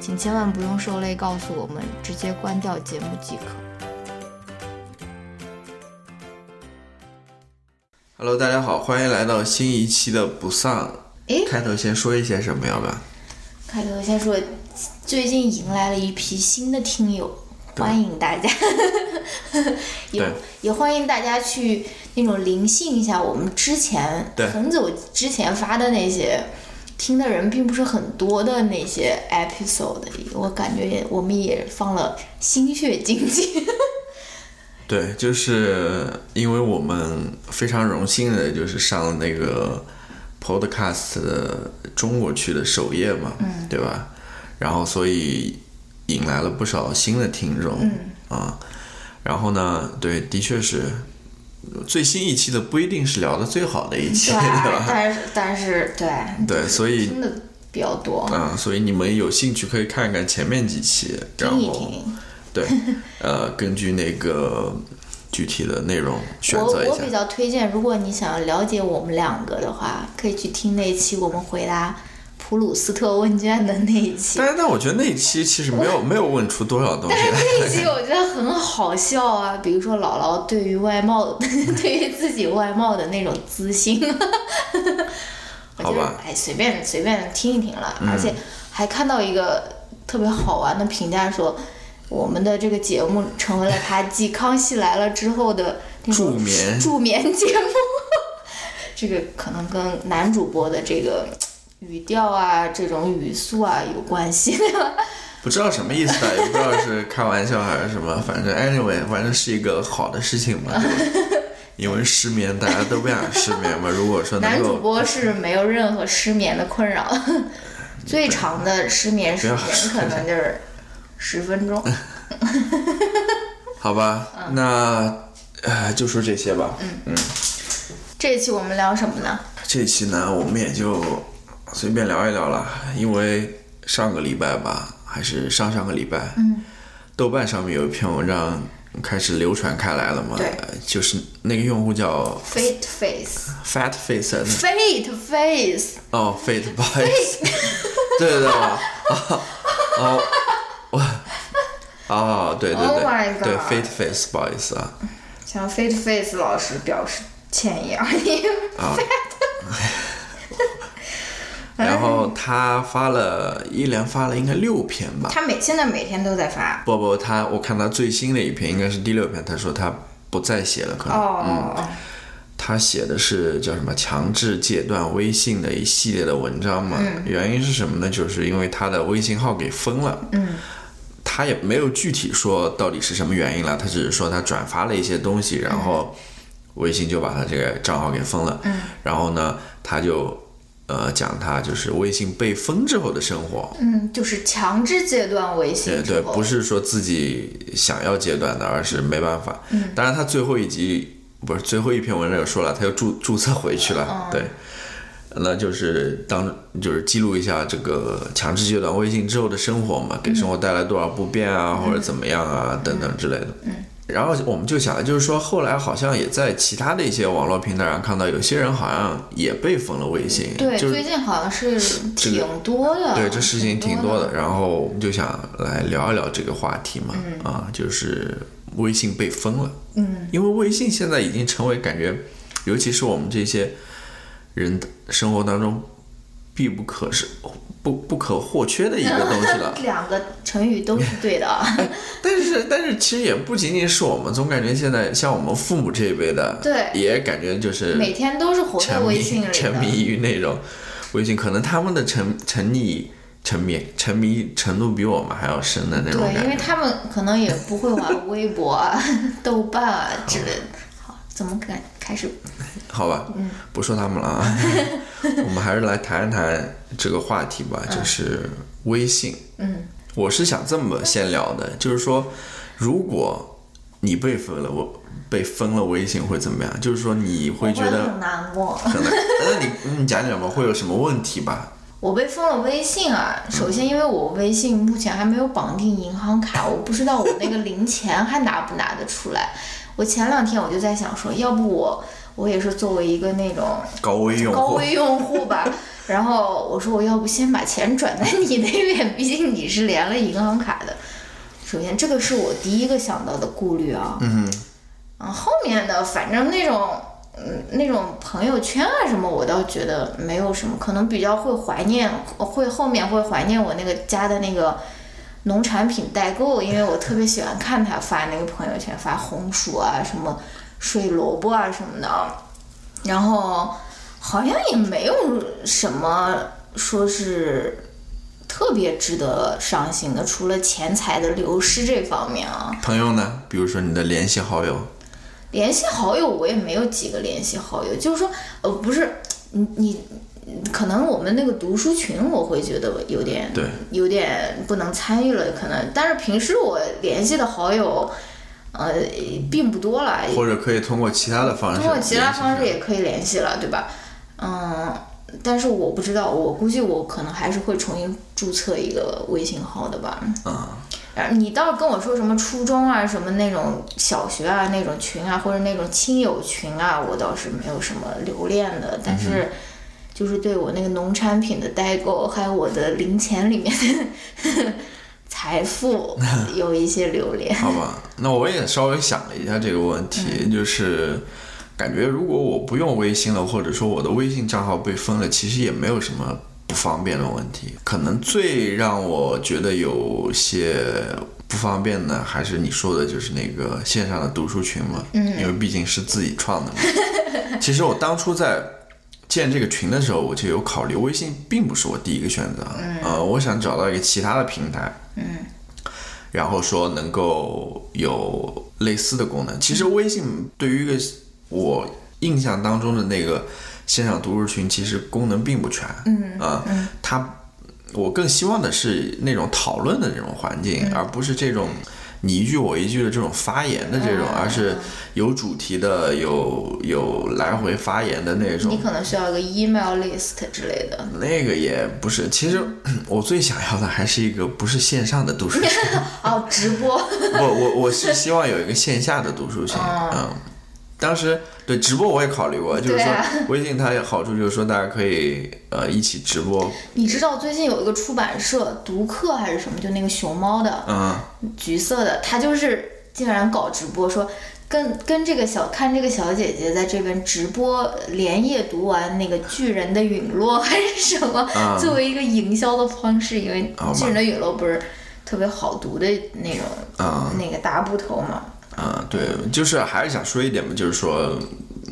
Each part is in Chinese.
请千万不用受累告诉我们，直接关掉节目即可。Hello，大家好，欢迎来到新一期的不丧。诶开头先说一些什么，要不要？开头先说，最近迎来了一批新的听友，欢迎大家，也对也欢迎大家去那种灵性一下我们之前很久之前发的那些。听的人并不是很多的那些 episode，我感觉也我们也放了心血经济。对，就是因为我们非常荣幸的，就是上了那个 Podcast 的中国区的首页嘛，嗯对吧？然后所以引来了不少新的听众，嗯啊，然后呢，对，的确是最新一期的不一定是聊的最好的一期，对，对吧？但是但是对对，所以听的比较多，嗯，所以你们有兴趣可以看看前面几期，然听一后听。对，呃，根据那个具体的内容选我择一下我比。较推荐，如果你想要了解我们两个的话，可以去听那一期我们回答普鲁斯特问卷的那一期。但是，但我觉得那一期其实没有没有问出多少东西但是。那一期我觉得很好笑啊，比如说姥姥对于外貌，对于自己外貌的那种自信。我觉得好吧嗯哎，随便随便听一听了，而且还看到一个特别好玩的评价说。我们的这个节目成为了他 继《康熙来了》之后的助眠助眠节目，这个可能跟男主播的这个语调啊、这种语速啊有关系，不知道什么意思啊，也不知道是开玩笑还是什么，反正 anyway，反正是一个好的事情嘛，因为失眠，大家都不想失眠嘛。如果说男主，播是没有任何失眠的困扰，最长的失眠时间可能就是十分钟。好吧，嗯那呃就说这些吧。嗯嗯这一期我们聊什么呢？这期呢，我们也就随便聊一聊了，因为上个礼拜吧，还是上上个礼拜，嗯，豆瓣上面有一篇文章开始流传开来了嘛，就是那个用户叫 Fate Face。Fat Face，Fate Face，哦，Fate，不好意思，对对对，哦，哦，我，哦，对对 Oh 对对，Fate Face，不好意思啊，向 Fate Face 老师表示歉意而已。啊。然后他发了一连发了应该六篇吧，他每现在每天都在发。不不，他我看他最新的一篇应该是第六篇，他说他不再写了，可能，哦嗯，他写的是叫什么强制戒断微信的一系列的文章嘛，原因是什么呢？就是因为他的微信号给封了，嗯，他也没有具体说到底是什么原因了，他只是说他转发了一些东西，然后微信就把他这个账号给封了，嗯，然后呢，他就呃讲他就是微信被封之后的生活，嗯，就是强制戒断微信对对，不是说自己想要戒断的，而是没办法。嗯当然他最后一集不是最后一篇文章有说了，他又注注册回去了，哦对。那就是当就是记录一下这个强制戒断微信之后的生活嘛，给生活带来多少不便啊，或者怎么样啊，等等之类的。嗯。然后我们就想，就是说后来好像也在其他的一些网络平台上看到，有些人好像也被封了微信，对，就是最近好像是挺多的。对，这事情挺多的。的。然后我们就想来聊一聊这个话题嘛，嗯啊，就是微信被封了。嗯，因为微信现在已经成为感觉，尤其是我们这些人的生活当中必不可少、不不可或缺的一个东西了。两个成语都是对的啊。但是但是其实也不仅仅是我们，总感觉现在像我们父母这一辈的，对也感觉就是每天都是活在微信里的。沉迷于那种微信，可能他们的沉沉溺沉迷沉迷程度比我们还要深的那种对，因。为他们可能也不会玩微博啊、豆瓣啊之类的。好，怎么敢开始？好吧，嗯不说他们了啊，我们还是来谈一谈这个话题吧，就是微信。嗯，我是想这么先聊的，就是说，如果你被封了，我被封了微信会怎么样？就是说你会觉得很难过。那你你讲讲吧，会有什么问题吧？我被封了微信啊！首先，因为我微信目前还没有绑定银行卡，我不知道我那个零钱还拿不拿得出来。我前两天我就在想说，要不我我也是作为一个那种高危用户，高危用户吧，然后我说我要不先把钱转在 你那边，毕竟你是连了银行卡的。首先，这个是我第一个想到的顾虑啊。嗯嗯，后面的反正那种，嗯，那种朋友圈啊什么，我倒觉得没有什么，可能比较会怀念，会后面会怀念我那个加的那个农产品代购，因为我特别喜欢看他发那个朋友圈，发红薯啊，什么水萝卜啊什么的，然后好像也没有什么说是。特别值得伤心的，除了钱财的流失这方面啊，朋友呢？比如说你的联系好友，联系好友我也没有几个联系好友，就是说，呃，不是你你，可能我们那个读书群我会觉得有点对，有点不能参与了，可能，但是平时我联系的好友，呃，并不多了，或者可以通过其他的方式，通过其他方式也可以联系了，对吧？嗯，但是我不知道，我估计我可能还是会重新注册一个微信号的吧。啊、然你倒是跟我说什么初中啊、什么那种小学啊那种群啊，或者那种亲友群啊，我倒是没有什么留恋的。但是，就是对我那个农产品的代购，还有我的零钱里面的 财富 有一些留恋。好吧，那我也稍微想了一下这个问题，嗯就是感觉如果我不用微信了，或者说我的微信账号被封了，其实也没有什么不方便的问题。可能最让我觉得有些不方便的，还是你说的，就是那个线上的读书群嘛，嗯因为毕竟是自己创的嘛。其实我当初在建这个群的时候，我就有考虑，微信并不是我第一个选择，呃，我想找到一个其他的平台，嗯然后说能够有类似的功能。其实微信对于一个我印象当中的那个线上读书群，其实功能并不全。嗯啊、它我更希望的是那种讨论的这种环境，嗯而不是这种你一句我一句的这种发言的这种，嗯而是有主题的、有有来回发言的那种你。可能需要一个 email list 之类的。那个也不是，其实我最想要的还是一个不是线上的读书群。哦，直播。我，我我是希望有一个线下的读书群，嗯，当时对直播我也考虑过，就是说微信它有好处就是说大家可以呃一起直播，你知道最近有一个出版社读客还是什么，就那个熊猫的，嗯，橘色的，他就是竟然搞直播，说跟跟这个小看这个小姐姐在这边直播连夜读完那个《巨人的陨落》还是什么，啊作为一个营销的方式，因为《巨人的陨落》不是特别好读的那种、啊那个大部头嘛。啊，对，就是还是想说一点嘛，就是说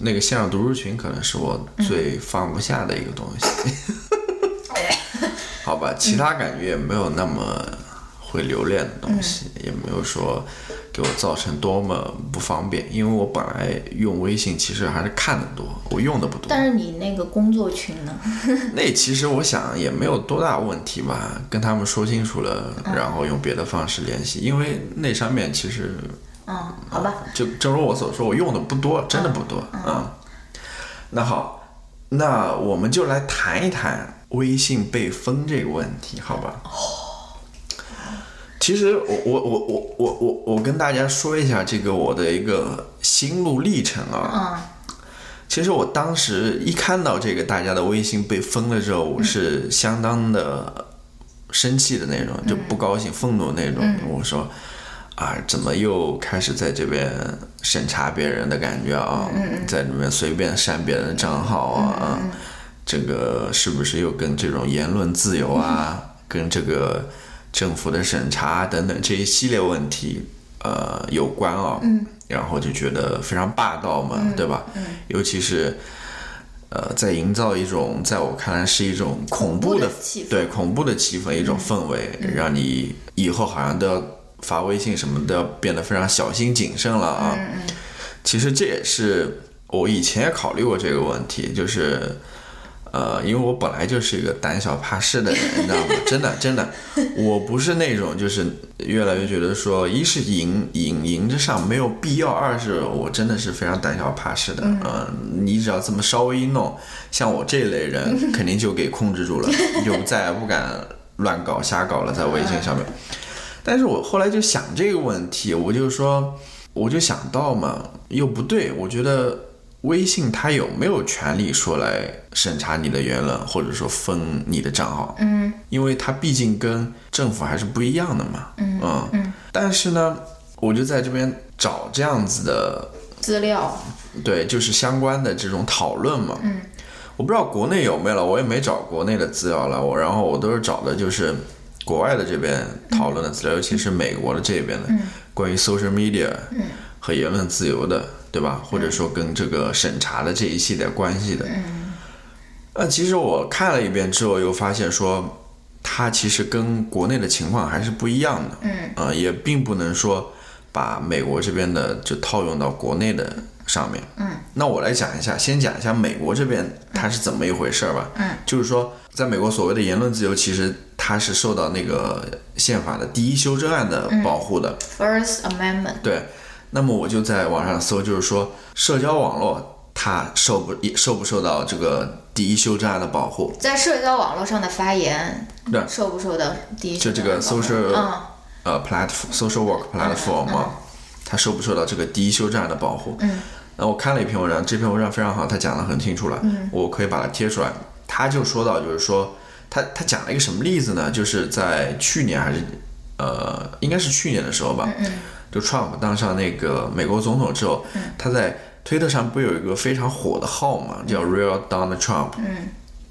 那个线上读书群可能是我最放不下的一个东西，好吧，其他感觉也没有那么会留恋的东西，也没有说给我造成多么不方便，因为我本来用微信其实还是看的多，我用的不多。但是你那个工作群呢？那其实我想也没有多大问题吧，跟他们说清楚了，然后用别的方式联系，因为那上面其实嗯，好吧，就正如我所说，我用的不多，真的不多啊、那好，那我们就来谈一谈微信被封这个问题，好吧？哦。其实我我我我我我我跟大家说一下这个我的一个心路历程啊。嗯。其实我当时一看到这个大家的微信被封了之后，我是相当的生气的那种，就不高兴、愤怒的那种。我说啊，怎么又开始在这边审查别人的感觉啊？在里面随便删别人的账号啊？这个是不是又跟这种言论自由啊，跟这个政府的审查等等这一系列问题呃有关啊？嗯，然后就觉得非常霸道嘛，对吧？嗯，尤其是。呃，在营造一种在我看来是一种恐怖的气氛，对恐怖的气氛，一种氛围，让你以后好像都要发微信什么都要变得非常小心谨慎了啊。其实这也是我以前也考虑过这个问题，就是。呃，因为我本来就是一个胆小怕事的人，你知道吗？真的，真的，我不是那种就是越来越觉得说，一是赢赢赢着上没有必要，二是我真的是非常胆小怕事的。嗯，你只要这么稍微一弄，像我这类人，肯定就给控制住了，就再也不敢乱搞瞎搞了，在微信上面。但是我后来就想这个问题，我就说，我就想到嘛，又不对，我觉得。微信它有没有权利说来审查你的言论，或者说封你的账号？嗯，因为它毕竟跟政府还是不一样的嘛。嗯嗯。但是呢，我就在这边找这样子的资料，对，就是相关的这种讨论嘛。嗯。我不知道国内有没有了，我也没找国内的资料了。我然后我都是找的就是国外的这边讨论的资料，尤其是美国的这边的关于 social media 和言论自由的。对吧？或者说跟这个审查的这一系列关系的，呃，其实我看了一遍之后，又发现说，它其实跟国内的情况还是不一样的，嗯，呃，也并不能说把美国这边的就套用到国内的上面，嗯，那我来讲一下，先讲一下美国这边它是怎么一回事吧，嗯，就是说，在美国所谓的言论自由，其实它是受到那个宪法的第一修正案的保护的，First Amendment，对。那么我就在网上搜，就是说社交网络它受不受不受到这个第一修正案的保护？在社交网络上的发言，对，受不受到第一？就这个 social 呃 platform social work platform 嘛，它受不受到这个第一修正案的保护？嗯。那我看了一篇文章，这篇文章非常好，它讲的很清楚了。嗯。我可以把它贴出来。他就说到，就是说他他讲了一个什么例子呢？就是在去年还是呃，应该是去年的时候吧。嗯。就 Trump 当上那个美国总统之后，他在推特上不有一个非常火的号嘛，叫 Real Donald Trump，嗯，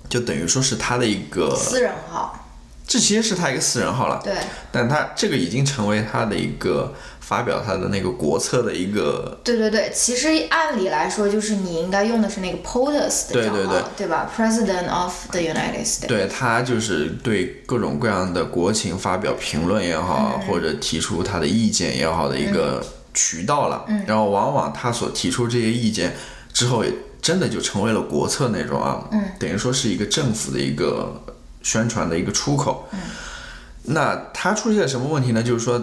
就等于说是他的一个私人号，这其实是他一个私人号了，对，但他这个已经成为他的一个。发表他的那个国策的一个，对对对，其实按理来说，就是你应该用的是那个 POTUS 的账号，对。对对，对吧？President of the United States，对他就是对各种各样的国情发表评论也好，或者提出他的意见也好的一个渠道了。嗯，然后往往他所提出这些意见之后，也真的就成为了国策那种啊，嗯，等于说是一个政府的一个宣传的一个出口。嗯，那他出现什么问题呢？就是说。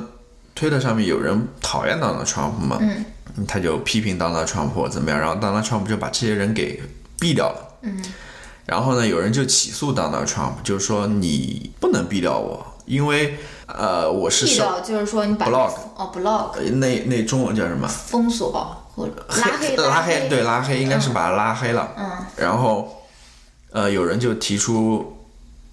推特上面有人讨厌 Donald Trump 嘛，嗯，他就批评 Donald Trump 或怎么样，然后 Donald Trump 就把这些人给毙掉了，嗯，然后呢，有人就起诉 Donald Trump，就是说你不能毙掉我，因为呃我是毙掉就是说你把 block 哦 block 那那中文叫什么？封锁或者拉黑 拉黑对拉黑应该是把他拉黑了，嗯，然后呃有人就提出。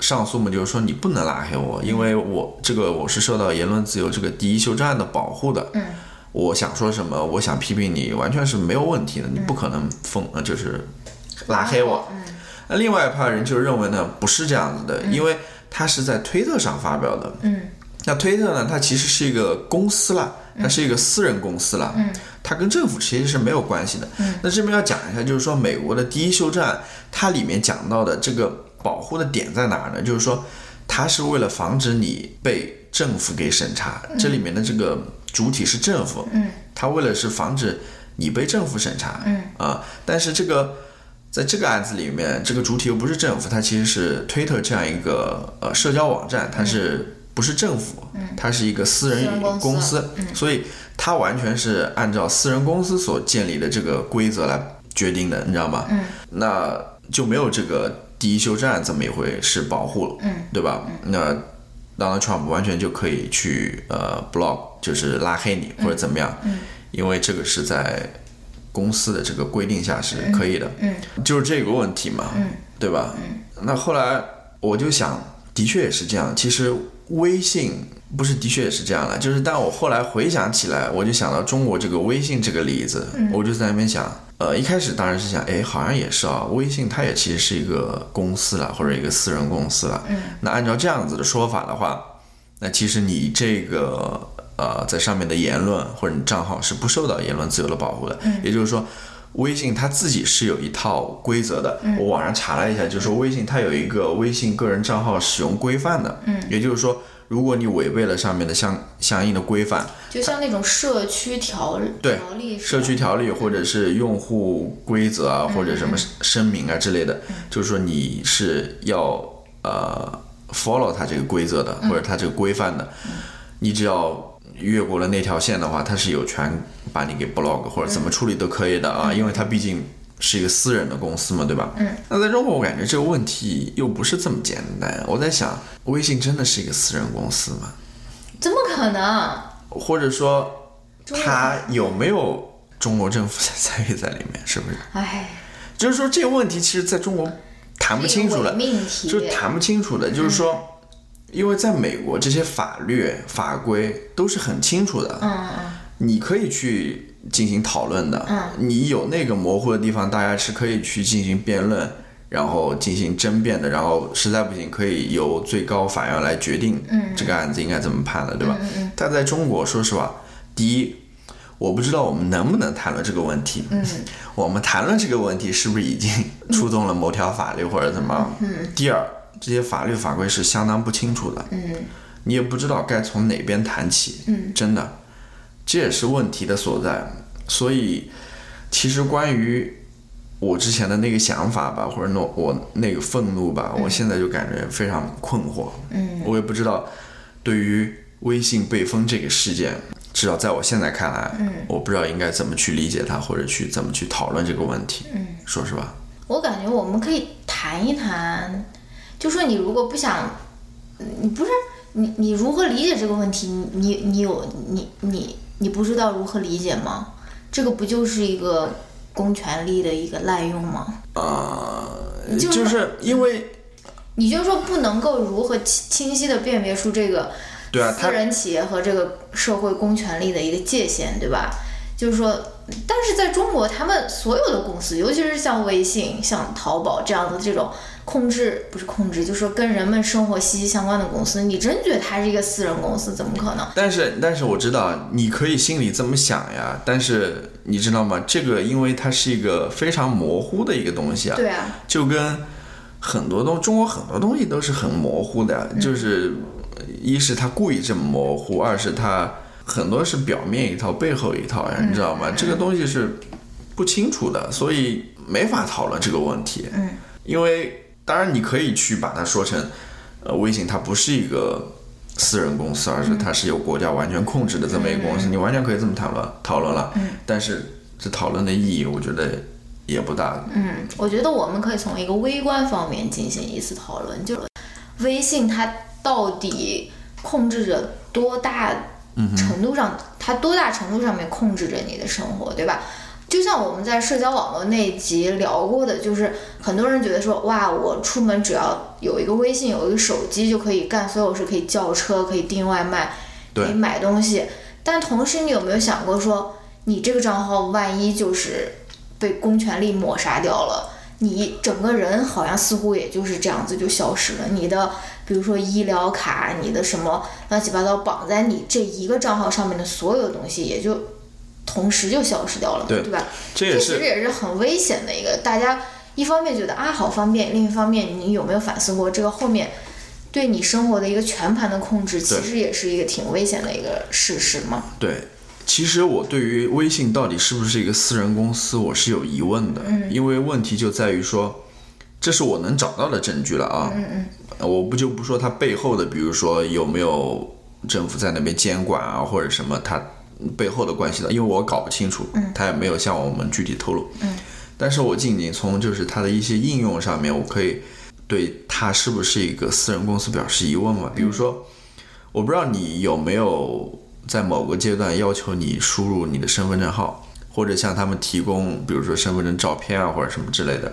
上诉嘛，就是说你不能拉黑我，因为我这个我是受到言论自由这个第一修正案的保护的。嗯，我想说什么，我想批评你，完全是没有问题的，你不可能封呃就是拉黑我。嗯，那另外一派人就认为呢，不是这样子的，因为他是在推特上发表的。嗯，那推特呢，它其实是一个公司了，它是一个私人公司了。嗯，它跟政府其实是没有关系的。嗯，那这边要讲一下，就是说美国的第一修正案，它里面讲到的这个。保护的点在哪儿呢？就是说，它是为了防止你被政府给审查，这里面的这个主体是政府，嗯，它为了是防止你被政府审查，嗯啊，但是这个在这个案子里面，这个主体又不是政府，它其实是推特这样一个呃社交网站，它是不是政府？嗯，它是一个私人公司，所以它完全是按照私人公司所建立的这个规则来决定的，你知道吗？嗯，那就没有这个。第一修正案这么一回是保护，嗯，对吧？那 Donald Trump 完全就可以去呃 block，就是拉黑你或者怎么样，嗯，因为这个是在公司的这个规定下是可以的，嗯，就是这个问题嘛，嗯，对吧？嗯，那后来我就想，的确也是这样。其实微信不是的确也是这样的，就是但我后来回想起来，我就想到中国这个微信这个例子，我就在那边想。呃，一开始当然是想，哎，好像也是啊，微信它也其实是一个公司了，或者一个私人公司了。嗯。那按照这样子的说法的话，那其实你这个呃在上面的言论或者你账号是不受到言论自由的保护的。嗯。也就是说，微信它自己是有一套规则的。嗯。我网上查了一下，就是说微信它有一个微信个人账号使用规范的。嗯。也就是说。如果你违背了上面的相相应的规范，就像那种社区条对条例，社区条例或者是用户规则啊，或者什么声明啊之类的，就是说你是要呃 follow 它这个规则的，或者它这个规范的，你只要越过了那条线的话，它是有权把你给 block 或者怎么处理都可以的啊，因为它毕竟。是一个私人的公司嘛，对吧？嗯。那在中国，我感觉这个问题又不是这么简单。我在想，微信真的是一个私人公司吗？怎么可能？或者说，它有没有中国政府的参与在里面？是不是？哎，就是说这个问题，其实在中国谈不清楚了，就是谈不清楚的。就是说，因为在美国，这些法律法规都是很清楚的。嗯嗯。你可以去。进行讨论的，嗯，你有那个模糊的地方，大家是可以去进行辩论，然后进行争辩的，然后实在不行，可以由最高法院来决定，嗯，这个案子应该怎么判的，对吧？嗯嗯。但在中国，说实话，第一，我不知道我们能不能谈论这个问题，嗯，我们谈论这个问题是不是已经触动了某条法律或者怎么？嗯。第二，这些法律法规是相当不清楚的，嗯，你也不知道该从哪边谈起，嗯，真的。这也是问题的所在，所以其实关于我之前的那个想法吧，或者那我那个愤怒吧，我现在就感觉非常困惑。嗯，我也不知道对于微信被封这个事件，至少在我现在看来，嗯，我不知道应该怎么去理解它，或者去怎么去讨论这个问题。嗯，说实话，我感觉我们可以谈一谈，就说你如果不想，你不是你你如何理解这个问题？你你你有你你。你不知道如何理解吗？这个不就是一个公权力的一个滥用吗？啊，就是因为，你就说不能够如何清清晰的辨别出这个私人企业和这个社会公权力的一个界限，对吧？就是说，但是在中国，他们所有的公司，尤其是像微信、像淘宝这样的这种。控制不是控制，就是说跟人们生活息息相关的公司，你真觉得它是一个私人公司？怎么可能？但是，但是我知道你可以心里这么想呀。但是你知道吗？这个因为它是一个非常模糊的一个东西啊。对啊。就跟很多东中国很多东西都是很模糊的，就是一是它故意这么模糊，二是它很多是表面一套背后一套呀，你知道吗？这个东西是不清楚的，所以没法讨论这个问题。嗯。因为。当然，你可以去把它说成，呃，微信它不是一个私人公司，而是它是由国家完全控制的这么一个公司，你完全可以这么讨论讨论了。嗯。但是这讨论的意义，我觉得也不大。嗯，我觉得我们可以从一个微观方面进行一次讨论，就是微信它到底控制着多大程度上，它多大程度上面控制着你的生活，对吧？就像我们在社交网络那集聊过的，就是很多人觉得说，哇，我出门只要有一个微信，有一个手机就可以干所有事，可以叫车，可以订外卖，可以买东西。但同时，你有没有想过说，你这个账号万一就是被公权力抹杀掉了，你整个人好像似乎也就是这样子就消失了。你的比如说医疗卡，你的什么乱七八糟绑在你这一个账号上面的所有东西，也就。同时就消失掉了，对对吧？这也是其实也是很危险的一个。大家一方面觉得啊好方便，另一方面你有没有反思过这个后面对你生活的一个全盘的控制，其实也是一个挺危险的一个事实嘛？对，其实我对于微信到底是不是一个私人公司，我是有疑问的。嗯，因为问题就在于说，这是我能找到的证据了啊。嗯嗯。我不就不说它背后的，比如说有没有政府在那边监管啊，或者什么它。背后的关系的，因为我搞不清楚，他也没有向我们具体透露。嗯，但是我仅仅从就是它的一些应用上面，我可以对它是不是一个私人公司表示疑问嘛？比如说，我不知道你有没有在某个阶段要求你输入你的身份证号，或者向他们提供，比如说身份证照片啊，或者什么之类的。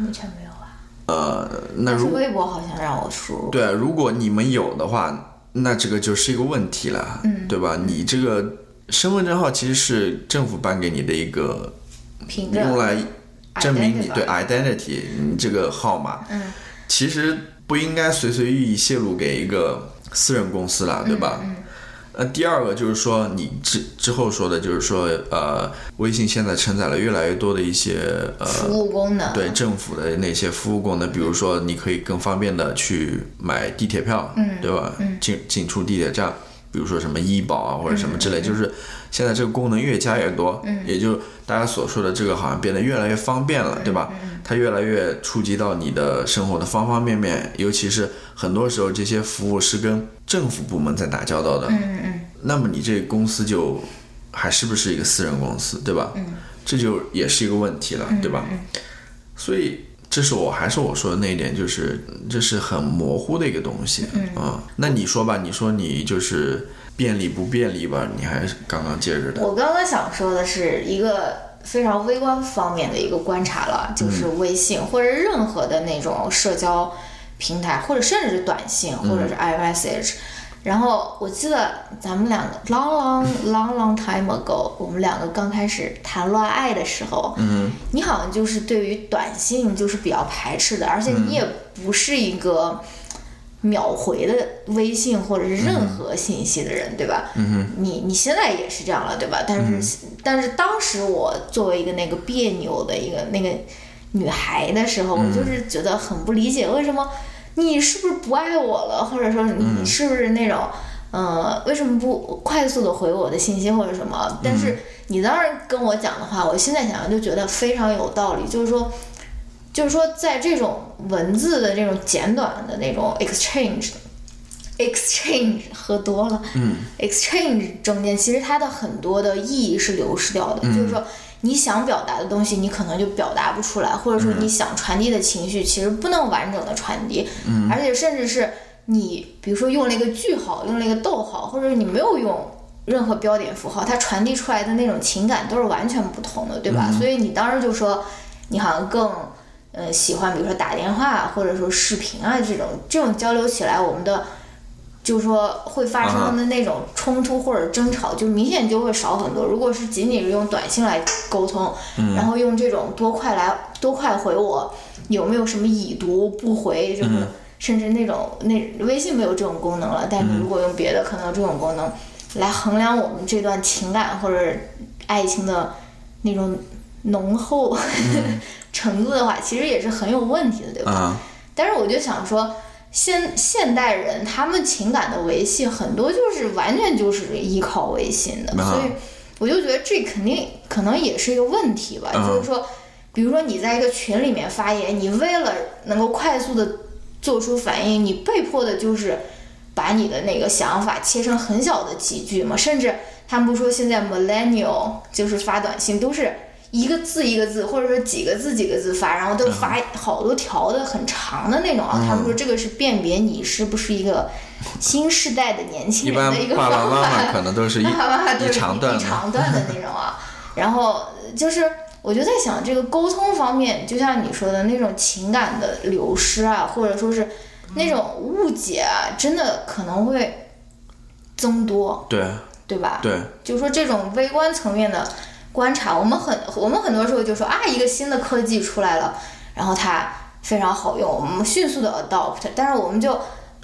目前没有啊。呃，那如微博好像让我输入。对啊，如果你们有的话，那这个就是一个问题了，嗯，对吧？你这个。身份证号其实是政府颁给你的一个用来证明你对 identity 你这个号码，嗯，其实不应该随随意意泄露给一个私人公司了，对吧？嗯呃，第二个就是说，你之之后说的，就是说，呃，微信现在承载了越来越多的一些呃服务功能，对政府的那些服务功能，比如说你可以更方便的去买地铁票，嗯对吧？进进出地铁站，比如说什么医保啊或者什么嗯之类，就是现在这个功能越加越多，也就大家所说的这个好像变得越来越方便了，对嗯吧？它越来越触及到你的生活的方方面面，尤其是很多时候这些服务是跟政府部门在打交道的，嗯嗯那么你这个公司就还是不是一个私人公司，对吧？嗯这就也是一个问题了，对吧？所以这是我还是我说的那一点，就是这是很模糊的一个东西啊、那你说吧，你说你就是便利不便利吧？你还是刚刚接着的，我刚刚想说的是一个非常微观方面的一个观察了，就是微信或者任何的那种社交平台，或者甚至是短信或者是 iMessage。然后我记得咱们两个 long long long long time ago，我们两个刚开始谈恋爱的时候，嗯，你好像就是对于短信就是比较排斥的，而且你也不是一个秒回的微信或者是任何信息的人，对吧？嗯你你现在也是这样了，对吧？但是、但是当时我作为一个那个别扭的一个那个女孩的时候，我就是觉得很不理解，为什么你是不是不爱我了，或者说你是不是那种。呃，为什么不快速的回我的信息或者什么？但是你当时跟我讲的话，我现在想想就觉得非常有道理，就是说，就是说，在这种文字的这种简短的那种 exchange。exchange 喝多了，嗯，exchange 中间其实它的很多的意义是流失掉的，就是说你想表达的东西，你可能就表达不出来，或者说你想传递的情绪，其实不能完整的传递，嗯，而且甚至是你比如说用了一个句号，用了一个逗号，或者你没有用任何标点符号，它传递出来的那种情感都是完全不同的，对吧？所以你当时就说你好像更。呃，喜欢比如说打电话或者说视频啊这种这种交流起来，我们的就是说会发生的那种冲突或者争吵，就明显就会少很多。如果是仅仅是用短信来沟通，然后用这种多快来多快回我，有没有什么已读不回，就是甚至那种那微信没有这种功能了，但你如果用别的可能有这种功能来衡量我们这段情感或者爱情的那种浓厚、程度的话，其实也是很有问题的，对吧？啊，但是我就想说，现现代人他们情感的维系很多就是完全就是依靠微信的，啊所以我就觉得这肯定可能也是一个问题吧。啊就是说，比如说你在一个群里面发言，你为了能够快速的做出反应，你被迫的就是把你的那个想法切成很小的几句嘛，甚至他们不说现在 millennial 就是发短信都是。一个字一个字，或者说几个字几个字发，然后都发好多条的很长的那种啊。他们说这个是辨别你是不是一个新时代的年轻人的一个爸爸方妈妈法。可能 都是一长段的，长段的那种啊。然后就是，我就在想，这个沟通方面，就像你说的那种情感的流失啊，或者说是那种误解啊，真的可能会增多，对对吧？对，就是说这种微观层面的观察，我们很我们很多时候就说啊，一个新的科技出来了，然后它非常好用，我们迅速的 adopt，但是我们就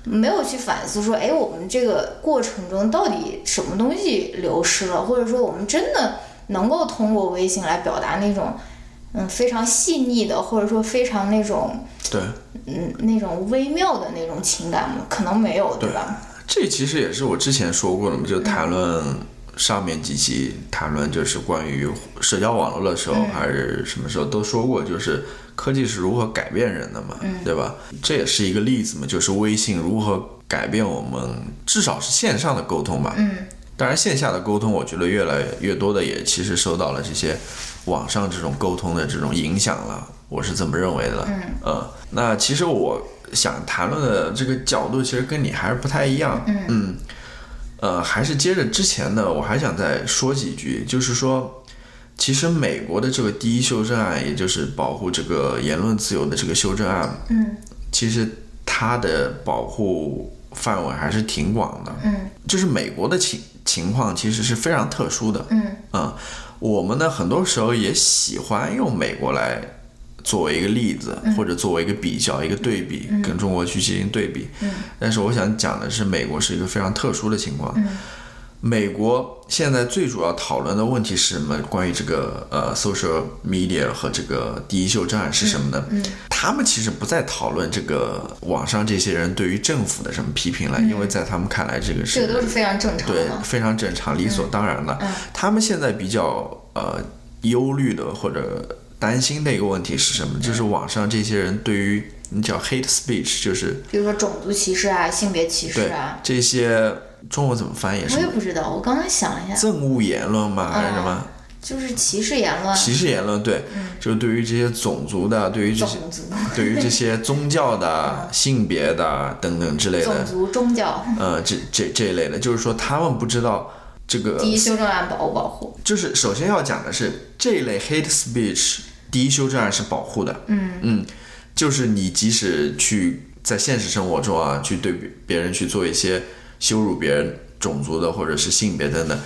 没有去反思说，哎，我们这个过程中到底什么东西流失了，或者说我们真的能够通过微信来表达那种嗯非常细腻的，或者说非常那种对，嗯那种微妙的那种情感吗？可能没有，对吧？这其实也是我之前说过的嘛，就谈论上面几期谈论就是关于社交网络的时候，还是什么时候都说过，就是科技是如何改变人的嘛，对吧？这也是一个例子嘛，就是微信如何改变我们，至少是线上的沟通吧。嗯当然，线下的沟通，我觉得越来越多的也其实受到了这些网上这种沟通的这种影响了，我是这么认为的了。嗯呃，那其实我想谈论的这个角度，其实跟你还是不太一样。嗯呃，还是接着之前呢，我还想再说几句，就是说，其实美国的这个第一修正案，也就是保护这个言论自由的这个修正案，嗯其实它的保护范围还是挺广的。嗯就是美国的情情况其实是非常特殊的。嗯啊、我们呢很多时候也喜欢用美国来作为一个例子，或者作为一个比较、一个对比，跟中国去进行对比。嗯但是我想讲的是，美国是一个非常特殊的情况。嗯美国现在最主要讨论的问题是什么？关于这个呃 social media 和这个第一修正案是什么呢？嗯他们其实不再讨论这个网上这些人对于政府的什么批评了，因为在他们看来这个是嗯这个都是非常正常对的。非常正常、理所当然的。嗯他们现在比较呃忧虑的或者担心的一个问题是什么？就是网上这些人对于你叫 hate speech，就是比如说种族歧视啊、性别歧视啊，这些中文怎么翻译？我也不知道。我刚才想了一下，憎恶言论吗？还是什么？就是歧视言论、歧视言论，对，就是对于这些种族的，对于这些、对于这些宗教的、性别的等等之类的，种族、宗教。呃，这这这一类的，就是说他们不知道这个第一修正案保不保护？就是首先要讲的是这一类 hate speech，第一修正案是保护的。嗯嗯，就是你即使去在现实生活中啊，去对别别人去做一些羞辱别人种族的或者是性别等等，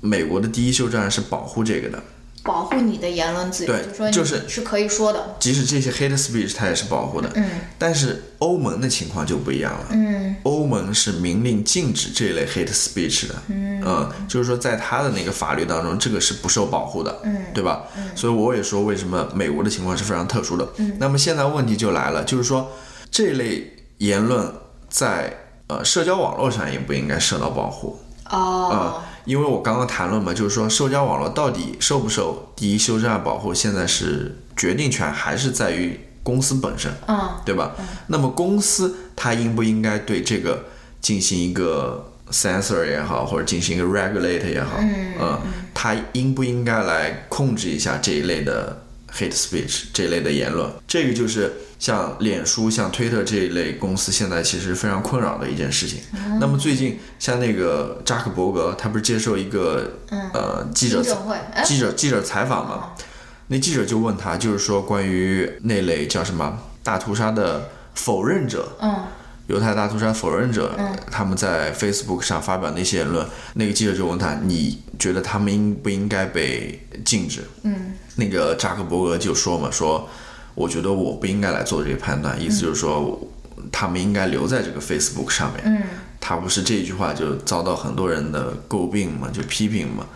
美国的第一修正案是保护这个的。保护你的言论自由，对就说就是是可以说的。即使这些 hate speech 它也是保护的，嗯。但是欧盟的情况就不一样了。嗯。欧盟是明令禁止这类 hate speech 的，嗯，就是说在他的那个法律当中，这个是不受保护的，嗯。对吧？所以我也说为什么美国的情况是非常特殊的。那么现在问题就来了，就是说这类言论在呃社交网络上也不应该受到保护。哦。啊、因为我刚刚谈论嘛，就是说社交网络到底受不受第一修正案保护，现在是决定权还是在于公司本身。嗯对吧？那么公司它应不应该对这个进行一个 censor 也好，或者进行一个 regulate 也好，嗯，它应不应该来控制一下这一类的 hate speech 这一类的言论？这个就是像脸书、像推特这一类公司现在其实非常困扰的一件事情。那么最近像那个扎克伯格，他不是接受一个呃记者记者记者采访嘛，那记者就问他，就是说关于那类叫什么大屠杀的否认者，嗯犹太大屠杀否认者，他们在 Facebook 上发表那些言论，那个记者就问他，你觉得他们应不应该被禁止？嗯那个扎克伯格就说嘛，说我觉得我不应该来做这个判断，意思就是说他们应该留在这个 Facebook 上面。嗯他不是这句话就遭到很多人的诟病嘛，就批评嘛。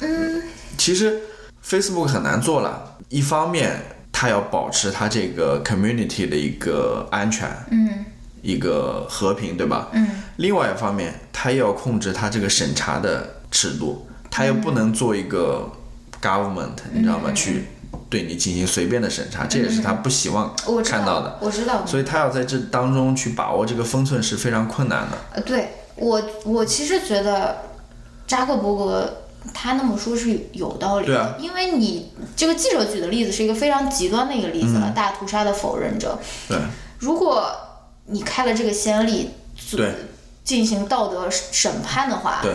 嗯其实 Facebook 很难做了，一方面它要保持它这个 community 的一个安全，嗯一个和平，对吧？嗯另外一方面，它又要控制它这个审查的尺度，它又不能做一个 government，、你知道吗？去对你进行随便的审查，这也是他不希望我知道看到的。我知道。所以他要在这当中去把握这个分寸是非常困难的。呃，对我我其实觉得扎克伯格他那么说是有道理的，对啊因为你这个记者举的例子是一个非常极端的一个例子了，嗯大屠杀的否认者。对如果你开了这个先例，对进行道德审判的话，对，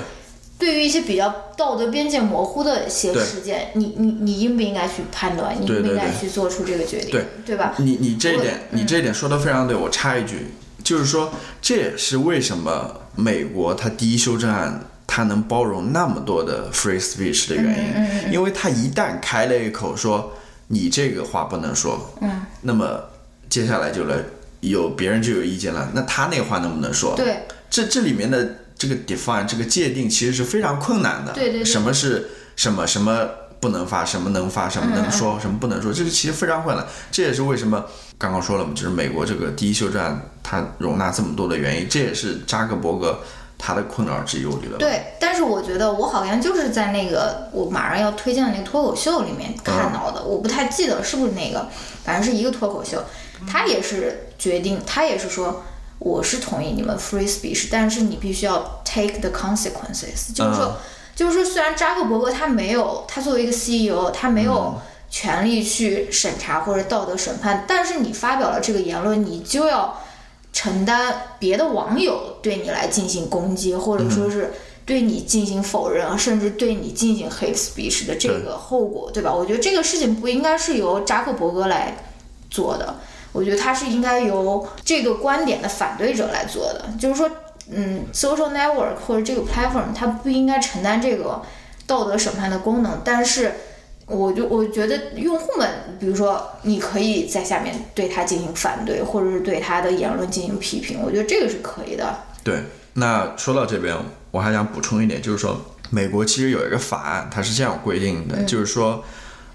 对于一些比较道德边界模糊的一些事件，你你你应不应该去判断？你应不应该去做出这个决定？对对吧？你你这一点，你这一点说的非常对。我插一句，就是说，这也是为什么美国它第一修正案它能包容那么多的 free speech 的原因，因为它一旦开了一口说你这个话不能说，嗯，那么接下来就来有别人就有意见了，那他那话能不能说？对这这里面的这个 define 这个界定其实是非常困难的。对对对什么是什么什么不能发，什么能发，什么能说，什么不能说，这个其实非常困难。这也是为什么刚刚说了嘛，就是美国这个第一修正案它容纳这么多的原因，这也是扎克伯格他的困扰之一，我觉得。对，但是我觉得我好像就是在那个我马上要推荐的那个脱口秀里面看到的，我不太记得是不是那个，反正是一个脱口秀，他也是决定，他也是说。我是同意你们 free speech，但是你必须要 take the consequences，就是说，就是说，虽然扎克伯格他没有，他作为一个 CEO，他没有权利去审查或者道德审判，但是你发表了这个言论，你就要承担别的网友对你来进行攻击，或者说是对你进行否认，甚至对你进行 hate speech 的这个后果，对吧？我觉得这个事情不应该是由扎克伯格来做的，我觉得他是应该由这个观点的反对者来做的，就是说。嗯，social network 或者这个 platform 它不应该承担这个道德审判的功能，但是。我就我觉得用户们，比如说，你可以在下面对他进行反对，或者是对他的言论进行批评，我觉得这个是可以的。对，那说到这边，我还想补充一点，就是说，美国其实有一个法案，它是这样规定的，就是说，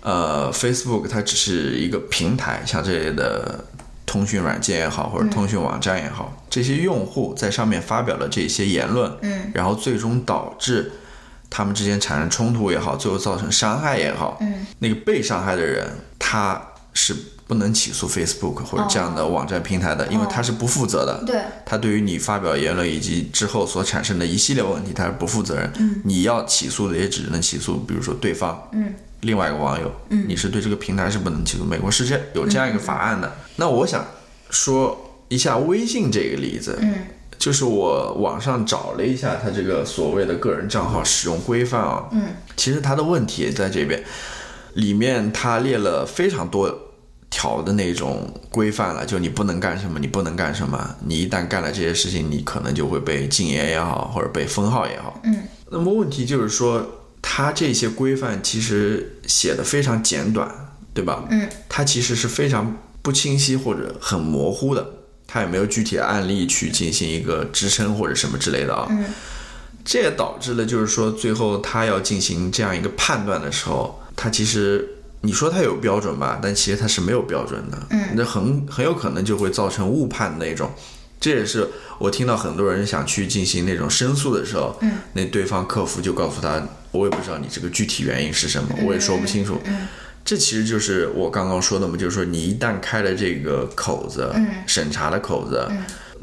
呃，Facebook 它只是一个平台，像这类的通讯软件也好，或者通讯网站也好，这些用户在上面发表了这些言论，嗯，然后最终导致。他们之间产生冲突也好，最后造成伤害也好，嗯，那个被伤害的人他是不能起诉 Facebook 或者这样的网站平台的，因为他是不负责的。对，他对于你发表言论以及之后所产生的一系列问题，他是不负责任。嗯，你要起诉的也只能起诉，比如说对方，嗯，另外一个网友，嗯，你是对这个平台是不能起诉。美国是这有这样一个法案的。那我想说一下微信这个例子，嗯。就是我网上找了一下，它这个所谓的个人账号使用规范啊，嗯，其实它的问题也在这边，里面它列了非常多条的那种规范了，就你不能干什么，你不能干什么，你一旦干了这些事情，你可能就会被禁言也好，或者被封号也好，嗯，那么问题就是说，它这些规范其实写的非常简短，对吧？嗯，它其实是非常不清晰或者很模糊的。它也没有具体的案例去进行一个支撑或者什么之类的啊，嗯这也导致了就是说最后他要进行这样一个判断的时候，他其实你说他有标准吧，但其实他是没有标准的，嗯，那很很有可能就会造成误判那种。这也是我听到很多人想去进行那种申诉的时候，嗯，那对方客服就告诉他，我也不知道你这个具体原因是什么，我也说不清楚。这其实就是我刚刚说的嘛，就是说你一旦开了这个口子，审查的口子，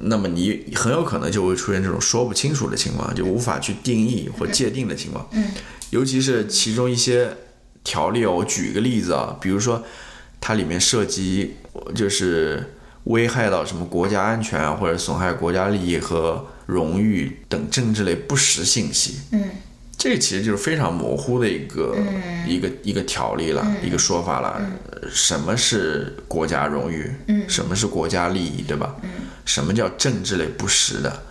那么你很有可能就会出现这种说不清楚的情况，就无法去定义或界定的情况。尤其是其中一些条例哦，我举一个例子啊，比如说它里面涉及就是危害到什么国家安全啊，或者损害国家利益和荣誉等政治类不实信息。嗯。这其实就是非常模糊的一个一个一个条例了，一个说法了。什么是国家荣誉？嗯什么是国家利益？对吧？嗯什么叫政治类不实的？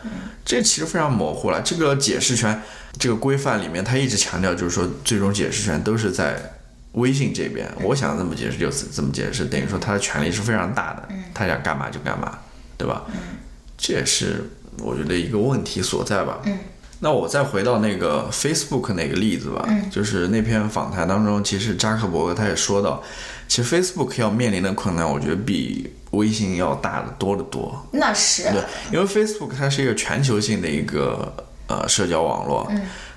这其实非常模糊了。这个解释权，这个规范里面，他一直强调就是说，最终解释权都是在微信这边。我想这么解释就是这么解释，等于说他的权力是非常大的，他想干嘛就干嘛，对吧？这也是我觉得一个问题所在吧。那我再回到那个 Facebook 那个例子吧，就是那篇访谈当中，其实扎克伯格他也说到，其实 Facebook 要面临的困难，我觉得比微信要大的多得多。那是对，因为 Facebook 它是一个全球性的一个呃社交网络，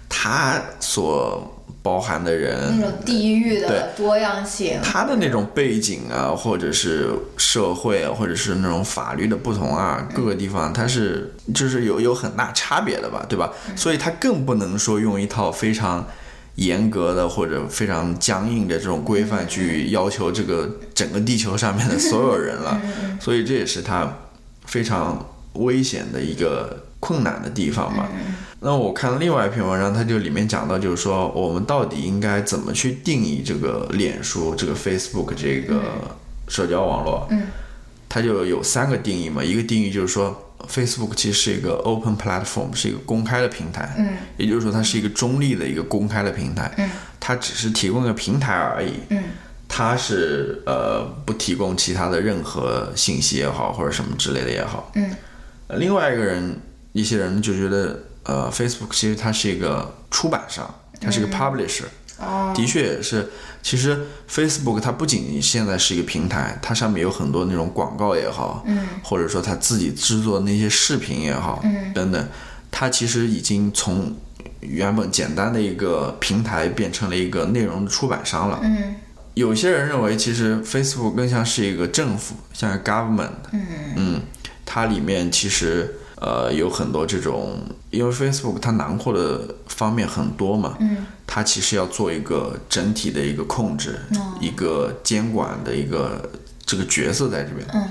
它所。包含的人，那种地域的多样性，他的那种背景啊，或者是社会啊，或者是那种法律的不同啊，各个地方它是就是有有很大差别的吧，对吧？所以他更不能说用一套非常严格的或者非常僵硬的这种规范去要求这个整个地球上面的所有人了，所以这也是他非常危险的一个困难的地方嘛。那我看另外一篇文章，它就里面讲到，就是说我们到底应该怎么去定义这个脸书、这个 Facebook 这个社交网络？嗯，它就有三个定义嘛。一个定义就是说，Facebook 其实是一个 open platform，是一个公开的平台。嗯，也就是说它是一个中立的一个公开的平台。嗯，它只是提供一个平台而已。嗯，它是呃不提供其他的任何信息也好，或者什么之类的也好。嗯，另外一个人，一些人就觉得。呃，Facebook 其实它是一个出版商，它是一个 publisher，的确也是。其实 Facebook 它不仅仅现在是一个平台，它上面有很多那种广告也好，嗯，或者说它自己制作那些视频也好，嗯，等等，它其实已经从原本简单的一个平台变成了一个内容的出版商了。嗯，有些人认为其实 Facebook 更像是一个政府，像 government，嗯嗯，它里面其实。呃，有很多这种，因为 Facebook 它囊括的方面很多嘛，嗯，它其实要做一个整体的一个控制，一个监管的一个这个角色在这边。嗯，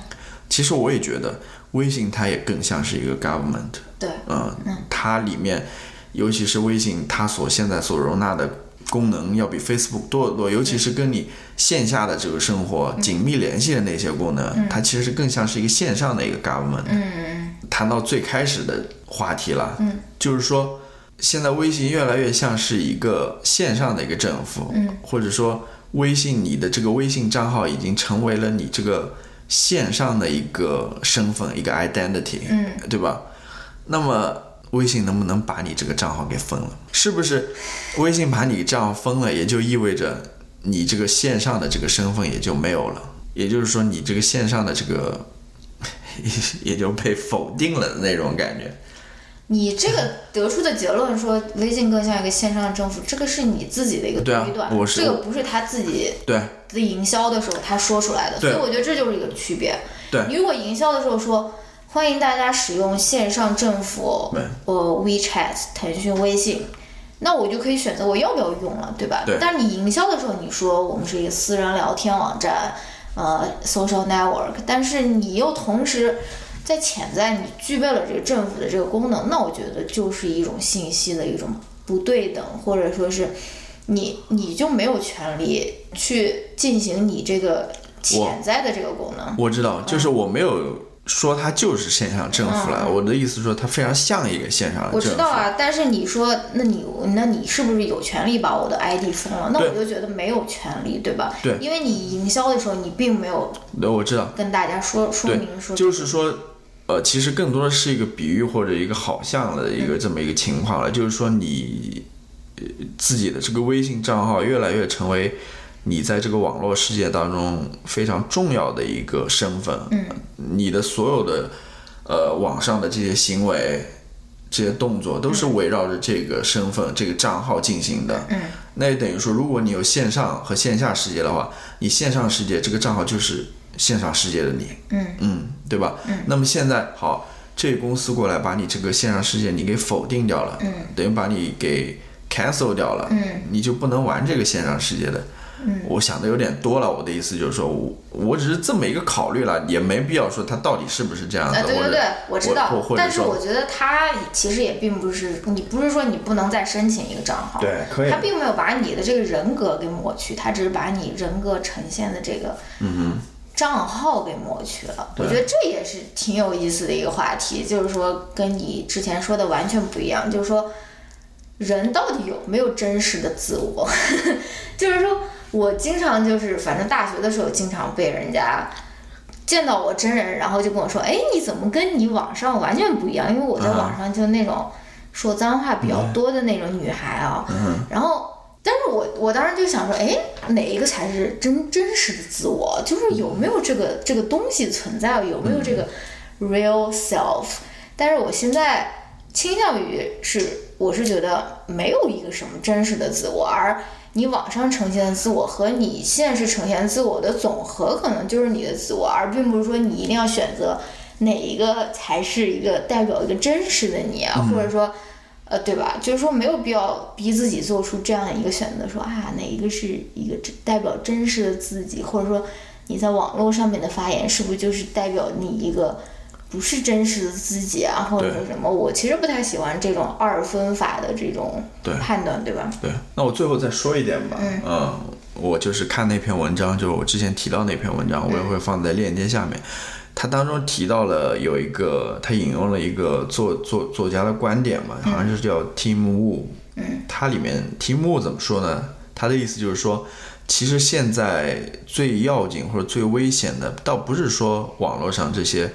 其实我也觉得微信它也更像是一个 government。对，嗯，它里面，尤其是微信它所现在所容纳的功能要比 Facebook 多得多，尤其是跟你线下的这个生活紧密联系的那些功能，它其实更像是一个线上的一个 government。嗯。谈到最开始的话题了，嗯，就是说现在微信越来越像是一个线上的一个政府，嗯，或者说微信你的这个微信账号已经成为了你这个线上的一个身份，一个 identity，嗯，对吧？那么微信能不能把你这个账号给封了？是不是微信把你账号封了，也就意味着你这个线上的这个身份也就没有了？也就是说，你这个线上的这个也 也就被否定了的那种感觉。你这个得出的结论说微信更像一个线上政府，这个是你自己的一个推断，我是这个不是他自己对的营销的时候他说出来的，所以我觉得这就是一个区别。对你如果营销的时候说欢迎大家使用线上政府，呃 WeChat、腾讯微信。那我就可以选择我要不要用了，对吧？对但是你营销的时候，你说我们是一个私人聊天网站，呃，social network，但是你又同时在潜在你具备了这个政府的这个功能，那我觉得就是一种信息的一种不对等，或者说是你你就没有权利去进行你这个潜在的这个功能。我知道，就是我没有说它就是线上政府了，我的意思是说它非常像一个线上的我政府。知道啊，但是你说，那你那你是不是有权利把我的 ID 封了？那我就觉得没有权利，对吧？对因为你营销的时候，你并没有对，我知道，跟大家说说明说，就是说，呃，其实更多的是一个比喻或者一个好像的一个这么一个情况了，就是说你呃自己的这个微信账号越来越成为你在这个网络世界当中非常重要的一个身份，嗯，你的所有的呃网上的这些行为。这些动作都是围绕着这个身份、这个账号进行的。嗯，那也等于说，如果你有线上和线下世界的话，你线上世界这个账号就是线上世界的你。嗯嗯，对吧？嗯。那么现在好，这个公司过来把你这个线上世界你给否定掉了，嗯，等于把你给 cancel 掉了，嗯，你就不能玩这个线上世界的。嗯，我想的有点多了，我的意思就是说，我我只是这么一个考虑了，也没必要说他到底是不是这样的。啊，对对对，我知或道但是我觉得他其实也并不是，你不是说你不能再申请一个账号，对可以他并没有把你的这个人格给抹去，他只是把你人格呈现的这个嗯账号给抹去了。我觉得这也是挺有意思的一个话题，就是说跟你之前说的完全不一样，就是说人到底有没有真实的自我？就是说我经常就是，反正大学的时候经常被人家。见到我真人，然后就跟我说：“哎，你怎么跟你网上完全不一样？因为我在网上就那种说脏话比较多的那种女孩啊。然后，但是我我当时就想说：“哎，哪一个才是真真实的自我？就是有没有这个这个东西存在？有没有这个 real self？” 但是我现在倾向于是，我是觉得没有一个什么真实的自我，而你网上呈现的自我和你现实呈现自我的总和，可能就是你的自我，而并不是说你一定要选择哪一个才是一个代表一个真实的你啊，或者说，呃，对吧？就是说没有必要逼自己做出这样的一个选择，说啊哪一个是一个真代表真实的自己，或者说你在网络上面的发言是不是就是代表你一个。不是真实的自己啊，或者是什么？我其实不太喜欢这种二分法的这种判断，对吧？对，那我最后再说一点吧。嗯，我就是看那篇文章，就是我之前提到那篇文章，我也会放在链接下面。它当中提到了有一个，他引用了一个作作作家的观点嘛，好像是叫 Tim Wu。嗯，它里面 Tim Wu 怎么说呢？他的意思就是说，其实现在最要紧或者最危险的，倒不是说网络上这些。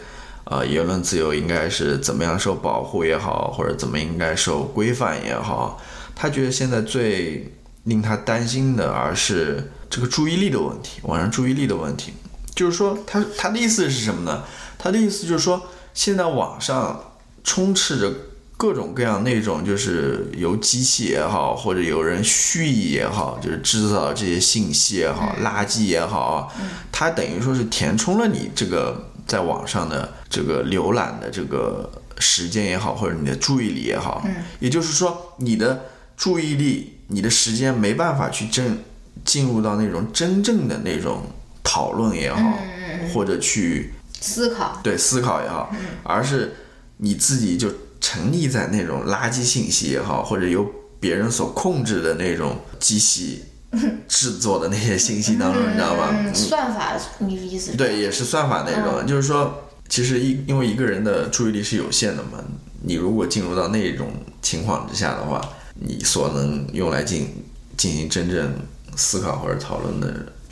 呃，言论自由应该是怎么样受保护也好，或者怎么应该受规范也好，他觉得现在最令他担心的，而是这个注意力的问题，网上注意力的问题。就是说，他他的意思是什么呢？他的意思就是说，现在网上充斥着各种各样那种，就是由机器也好，或者有人蓄意也好，就是制造这些信息也好，垃圾也好，它等于说是填充了你这个。在网上的这个浏览的这个时间也好，或者你的注意力也好，嗯，也就是说，你的注意力、你的时间没办法去真进入到那种真正的那种讨论也好，嗯、或者去思考，对思考也好，嗯、而是你自己就沉溺在那种垃圾信息也好，或者由别人所控制的那种机器。制作的那些信息当中，你知道吗？嗯、算法，你的意思是？对，也是算法那种，嗯、就是说，其实一因为一个人的注意力是有限的嘛，你如果进入到那种情况之下的话，你所能用来进进行真正思考或者讨论的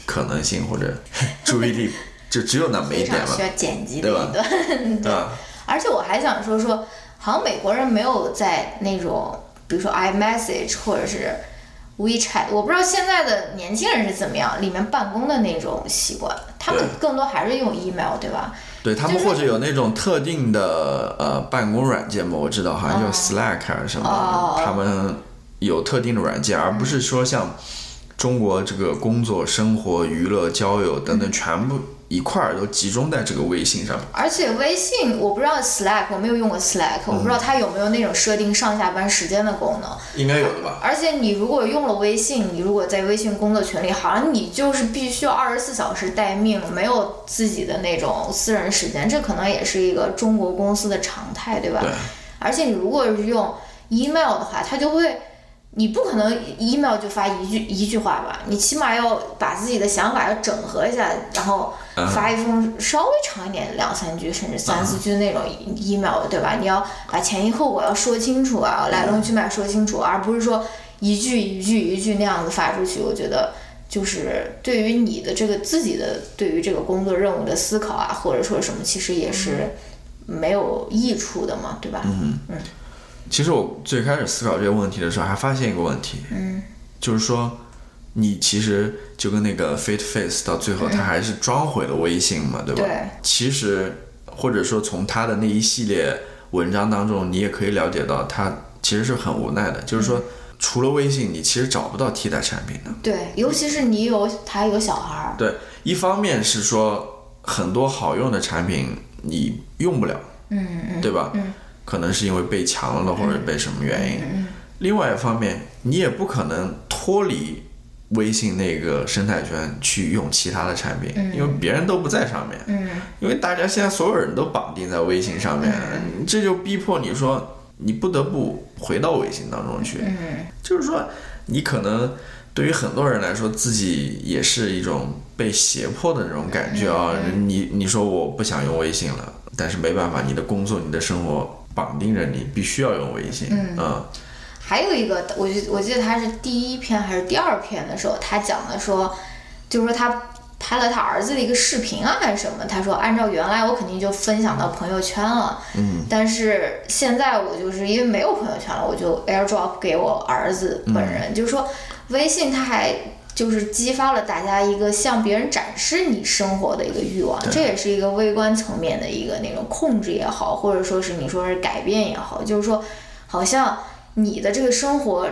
可能性或者注意力，就只有那么一点了 需，要剪辑的一段，对吧？而且我还想说说，好像美国人没有在那种，比如说 iMessage 或者是 WeChat，我不知道现在的年轻人是怎么样，里面办公的那种习惯，他们更多还是用 email，对吧？对他们或者有那种特定的呃办公软件吧，我知道好像叫 Slack 还是什么，哦他们有特定的软件，而不是说像中国这个工作、生活、娱乐、交友等等全部一块儿都集中在这个微信上。而且微信，我不知道 Slack，我没有用过 Slack，我不知道它有没有那种设定上下班时间的功能。应该有的吧？而且你如果用了微信，你如果在微信工作群里，好像你就是必须要二十四小时待命，没有自己的那种私人时间，这可能也是一个中国公司的常态，对吧？对而且你如果是用 email 的话，它就会，你不可能 email 就发一句一句话吧，你起码要把自己的想法要整合一下，然后发一封稍微长一点，两三句甚至三四句的那种 email，对吧？你要把前因后果要说清楚啊，来龙去脉说清楚，而不是说一句一句一句那样子发出去。我觉得就是对于你的这个自己的对于这个工作任务的思考啊，或者说什么，其实也是没有益处的嘛，对吧？嗯。嗯。其实我最开始思考这个问题的时候，还发现一个问题，嗯，就是说，你其实就跟那个 Fate Face 到最后，他还是装回了微信嘛，对吧？对其实或者说从他的那一系列文章当中，你也可以了解到，他其实是很无奈的，就是说，除了微信，你其实找不到替代产品的。对，尤其是你有他有小孩儿，对，一方面是说很多好用的产品你用不了，嗯嗯对吧？嗯可能是因为被抢了或者被什么原因。嗯另外一方面，你也不可能脱离微信那个生态圈去用其他的产品，因为别人都不在上面。嗯因为大家现在所有人都绑定在微信上面，这就逼迫你说你不得不回到微信当中去。嗯就是说，你可能对于很多人来说，自己也是一种被胁迫的那种感觉啊。你你说我不想用微信了，但是没办法，你的工作、你的生活绑定着你，必须要用微信。嗯还有一个，我记我记得他是第一篇还是第二篇的时候，他讲的说，就是说他拍了他儿子的一个视频啊还是什么，他说按照原来我肯定就分享到朋友圈了，嗯，但是现在我就是因为没有朋友圈了，我就 AirDrop 给我儿子本人，就是说微信他还。就是激发了大家一个向别人展示你生活的一个欲望，这也是一个微观层面的一个那种控制也好，或者说是你说是改变也好，就是说，好像你的这个生活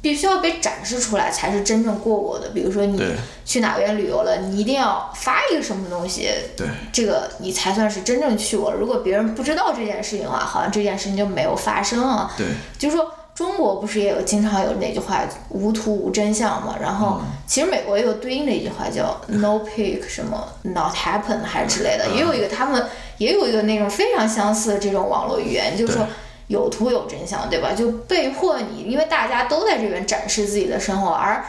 必须要被展示出来，才是真正过过的。比如说你去哪边旅游了，你一定要发一个什么东西，对这个你才算是真正去过。如果别人不知道这件事情的话，好像这件事情就没有发生啊。对，就是说中国不是也有经常有那句话“无图无真相”嘛？然后其实美国也有对应的一句话叫 “no pic” 什么 “not happen” 还是之类的，也有一个他们也有一个那种非常相似的这种网络语言，就是说对。有图有真相，对吧？就被迫你，因为大家都在这边展示自己的生活，而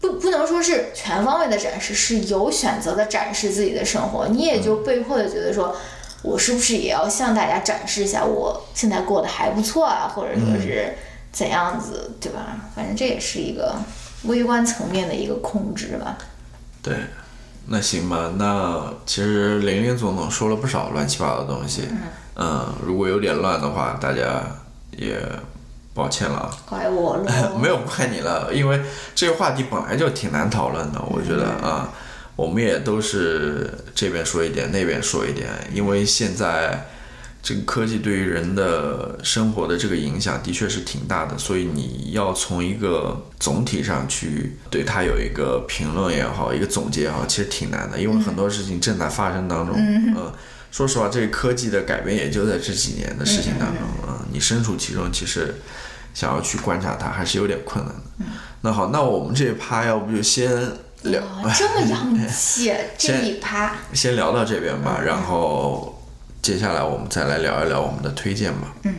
不不能说是全方位的展示，是有选择的展示自己的生活，你也就被迫的觉得说，我是不是也要向大家展示一下我现在过得还不错啊，或者说是怎样子，对吧？反正这也是一个微观层面的一个控制吧。对。那行吧，那其实林林总总说了不少乱七八糟的东西，嗯，如果有点乱的话，大家也抱歉了啊。怪我了，没有怪你了，因为这个话题本来就挺难讨论的，我觉得啊，我们也都是这边说一点，那边说一点，因为现在这个科技对于人的生活的这个影响的确是挺大的，所以你要从一个总体上去对它有一个评论也好，一个总结也好，其实挺难的，因为很多事情正在发生当中，嗯。说实话，这个科技的改变也就在这几年的事情当中啊、你身处其中，其实想要去观察它还是有点困难的。那好，那我们这一趴要不就先聊，哇，这么洋 气，这一趴。先聊到这边吧，然后接下来我们再来聊一聊我们的推荐吧。嗯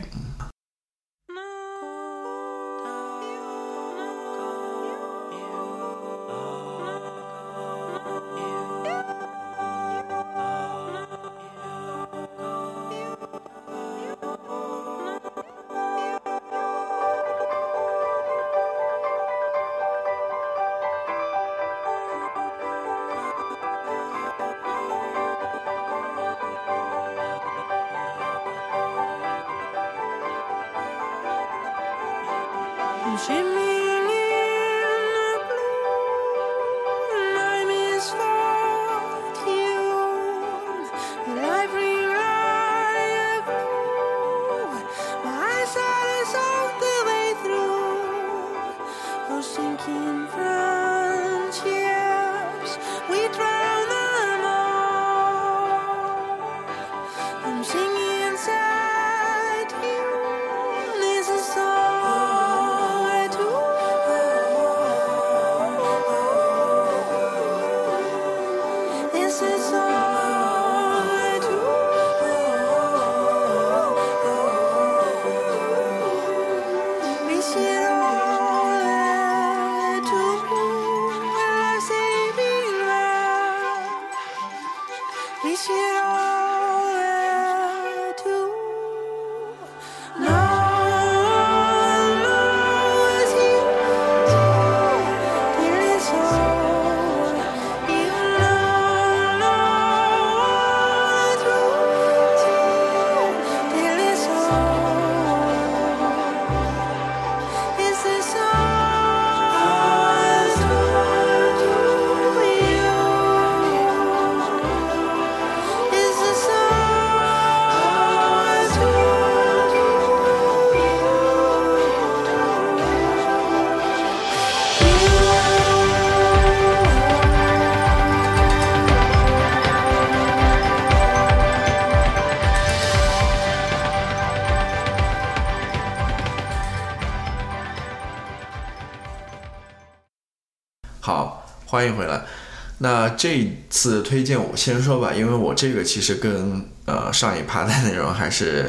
那这一次推荐我先说吧，因为我这个其实跟呃上一趴的内容还是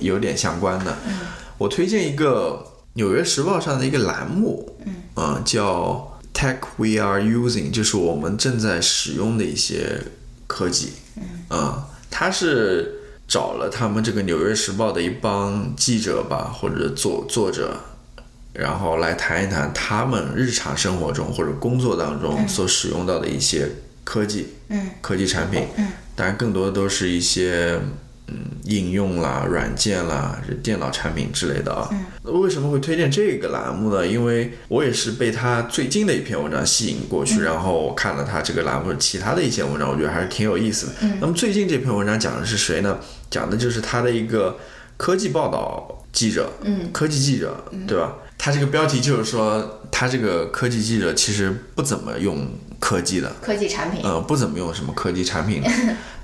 有点相关的。我推荐一个《纽约时报》上的一个栏目，嗯、叫 Tech We Are Using，就是我们正在使用的一些科技。嗯，他是找了他们这个《纽约时报》的一帮记者吧，或者作作者，然后来谈一谈他们日常生活中或者工作当中所使用到的一些科技，嗯，科技产品，嗯，当然更多的都是一些嗯应用啦、软件啦、电脑产品之类的啊。为什么会推荐这个栏目呢？因为我也是被他最近的一篇文章吸引过去，然后我看了他这个栏目其他的一些文章，我觉得还是挺有意思的。嗯那么最近这篇文章讲的是谁呢？讲的就是他的一个科技报道记者，嗯，科技记者，对吧？他这个标题就是说，他这个科技记者其实不怎么用科技的，科技产品，呃，不怎么用什么科技产品。的，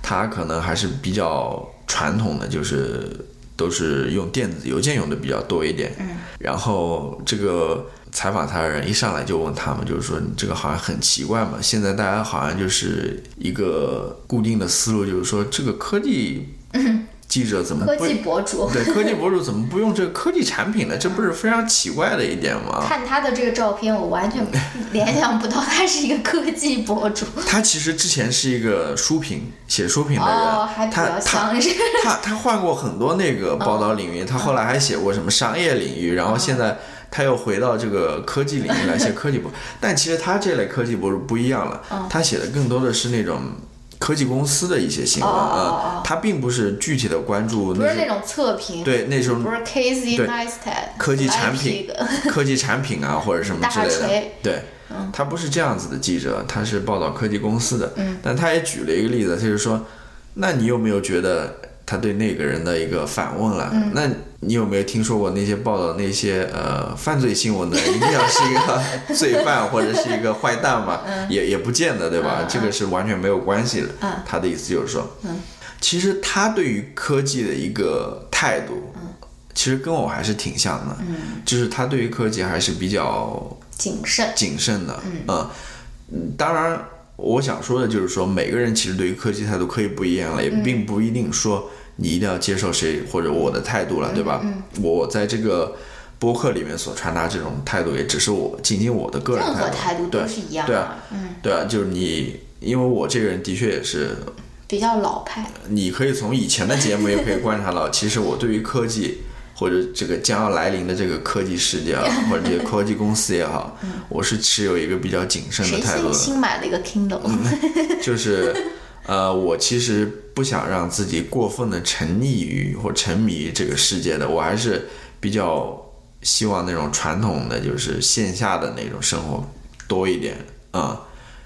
他可能还是比较传统的，就是都是用电子邮件用的比较多一点。嗯，然后这个采访他的人一上来就问他们，就是说你这个好像很奇怪嘛，现在大家好像就是一个固定的思路，就是说这个科技 记者怎么不科技博主。对科技博主怎么不用这个科技产品呢？这不是非常奇怪的一点吗？看他的这个照片，我完全 联想不到他是一个科技博主。他其实之前是一个书评写书评的人，哦，还比他较他。他他换过很多那个报道领域，他后来还写过什么商业领域，然后现在他又回到这个科技领域来写科技博。但其实他这类科技博主不一样了，他写的更多的是那种科技公司的一些新闻啊，他并不是具体的关注不是那种测评，对那种不是 Casey Neistat 科技产品 科技产品啊或者什么之类的，对。他不是这样子的记者，他是报道科技公司的。嗯，但他也举了一个例子，他就说，那你有没有觉得他对那个人的一个反问了？那你有没有听说过那些报道那些呃犯罪新闻的 一定要是一个罪犯或者是一个坏蛋吗？也也不见得，对吧？这个是完全没有关系的。他的意思就是说，其实他对于科技的一个态度，其实跟我还是挺像的。就是他对于科技还是比较谨慎。谨慎的，嗯嗯，当然，我想说的就是说，每个人其实对于科技态度可以不一样了，也并不一定说你一定要接受谁或者我的态度了，对吧？我在这个播客里面所传达这种态度，也只是我仅仅我的个人任何度，态度对都是一样对啊，嗯，对啊，就是你，因为我这个人的确也是，比较老派。你可以从以前的节目也可以观察到，其实我对于科技。或者这个将要来临的这个科技世界啊，或者这些科技公司也好，我是持有一个比较谨慎的态度的。新新买了一个 Kindle？、就是，呃，我其实不想让自己过分的沉溺于或沉迷于这个世界的，我还是比较希望那种传统的就是线下的那种生活多一点啊、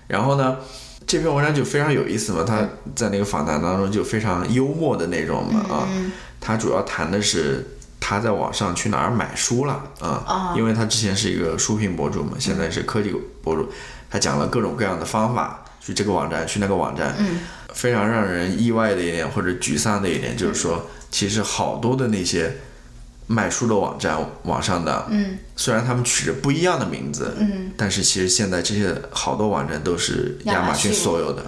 然后呢，这篇文章就非常有意思嘛，他在那个访谈当中就非常幽默的那种嘛啊，他主要谈的是他在网上去哪儿买书了啊，因为他之前是一个书评博主嘛，现在是科技博主，他讲了各种各样的方法，去这个网站，去那个网站，非常让人意外的一点或者沮丧的一点就是说，其实好多的那些卖书的网站，网上的，嗯，虽然他们取着不一样的名字，嗯，但是其实现在这些好多网站都是亚马逊所有的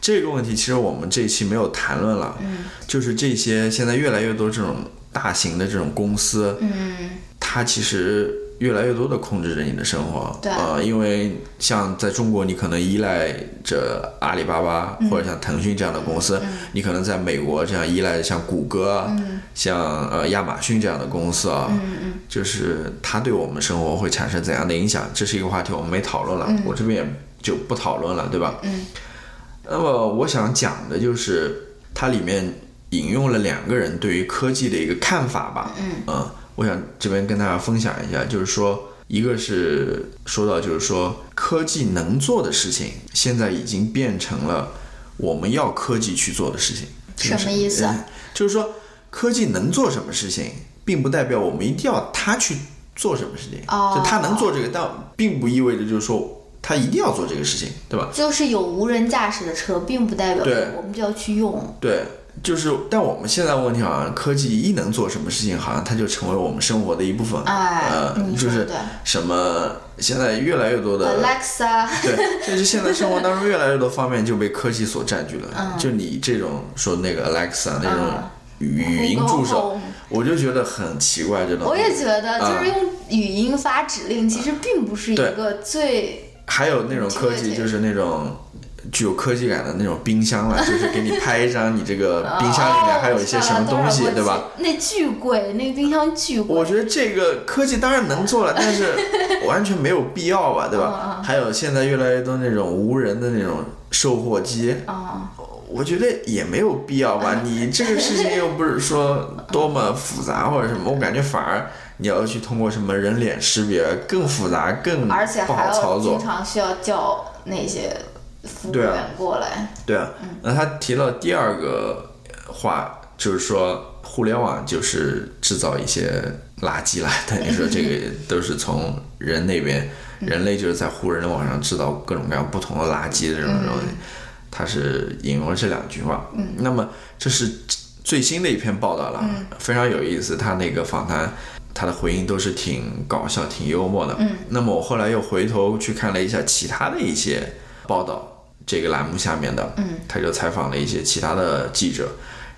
这个问题其实我们这一期没有谈论了，嗯，就是这些现在越来越多这种大型的这种公司，嗯。它其实越来越多的控制着你的生活，对。呃，因为像在中国，你可能依赖着阿里巴巴、嗯。或者像腾讯这样的公司，你可能在美国这样依赖像谷歌啊、像呃亚马逊这样的公司啊，嗯就是它对我们生活会产生怎样的影响，这是一个话题，我们没讨论了，我这边也就不讨论了，对吧？嗯。那么我想讲的就是它里面引用了两个人对于科技的一个看法吧，嗯我想这边跟大家分享一下，就是说，一个是说到就是说，科技能做的事情，现在已经变成了我们要科技去做的事情。什么意思就是说，科技能做什么事情，并不代表我们一定要它去做什么事情。哦就它能做这个，但并不意味着就是说他一定要做这个事情，对吧？就是有无人驾驶的车，并不代表我们就要去用。对，就是，但我们现在问题好像科技一能做什么事情，好像它就成为我们生活的一部分。哎呃，就是什么现在越来越多的 Alexa，对，就是现在生活当中越来越多方面就被科技所占据了。嗯就你这种说那个 Alexa 那种嗯语语音助手我就觉得很奇怪，这种。我也觉得，啊就是用语音发指令，其实并不是一个最还有那种科技，就是那种具有科技感的那种冰箱了，就是给你拍一张你这个 冰箱里面还有一些什么东西，哦对吧？？那巨贵，那个冰箱巨贵。我觉得这个科技当然能做了，但是完全没有必要吧，对 嗯吧？还有现在越来越多那种无人的那种售货机，啊，我觉得也没有必要吧。你这个事情又不是说多么复杂或者什么，我感觉反而你要去通过什么人脸识别更复杂、更而且不还要经好操作。常需要叫那些服务对啊员过来。对啊，那他提了第二个话，就是说互联网就是制造一些垃圾了，等于说这个都是从人那边，人类就是在互联网上制造各种各样不同的垃圾的这种东西。他是引用了这两句话。嗯，那么这是最新的一篇报道了，非常有意思。他那个访谈，他的回应都是挺搞笑、挺幽默的。嗯，那么我后来又回头去看了一下其他的一些报道，这个栏目下面的，嗯，他就采访了一些其他的记者，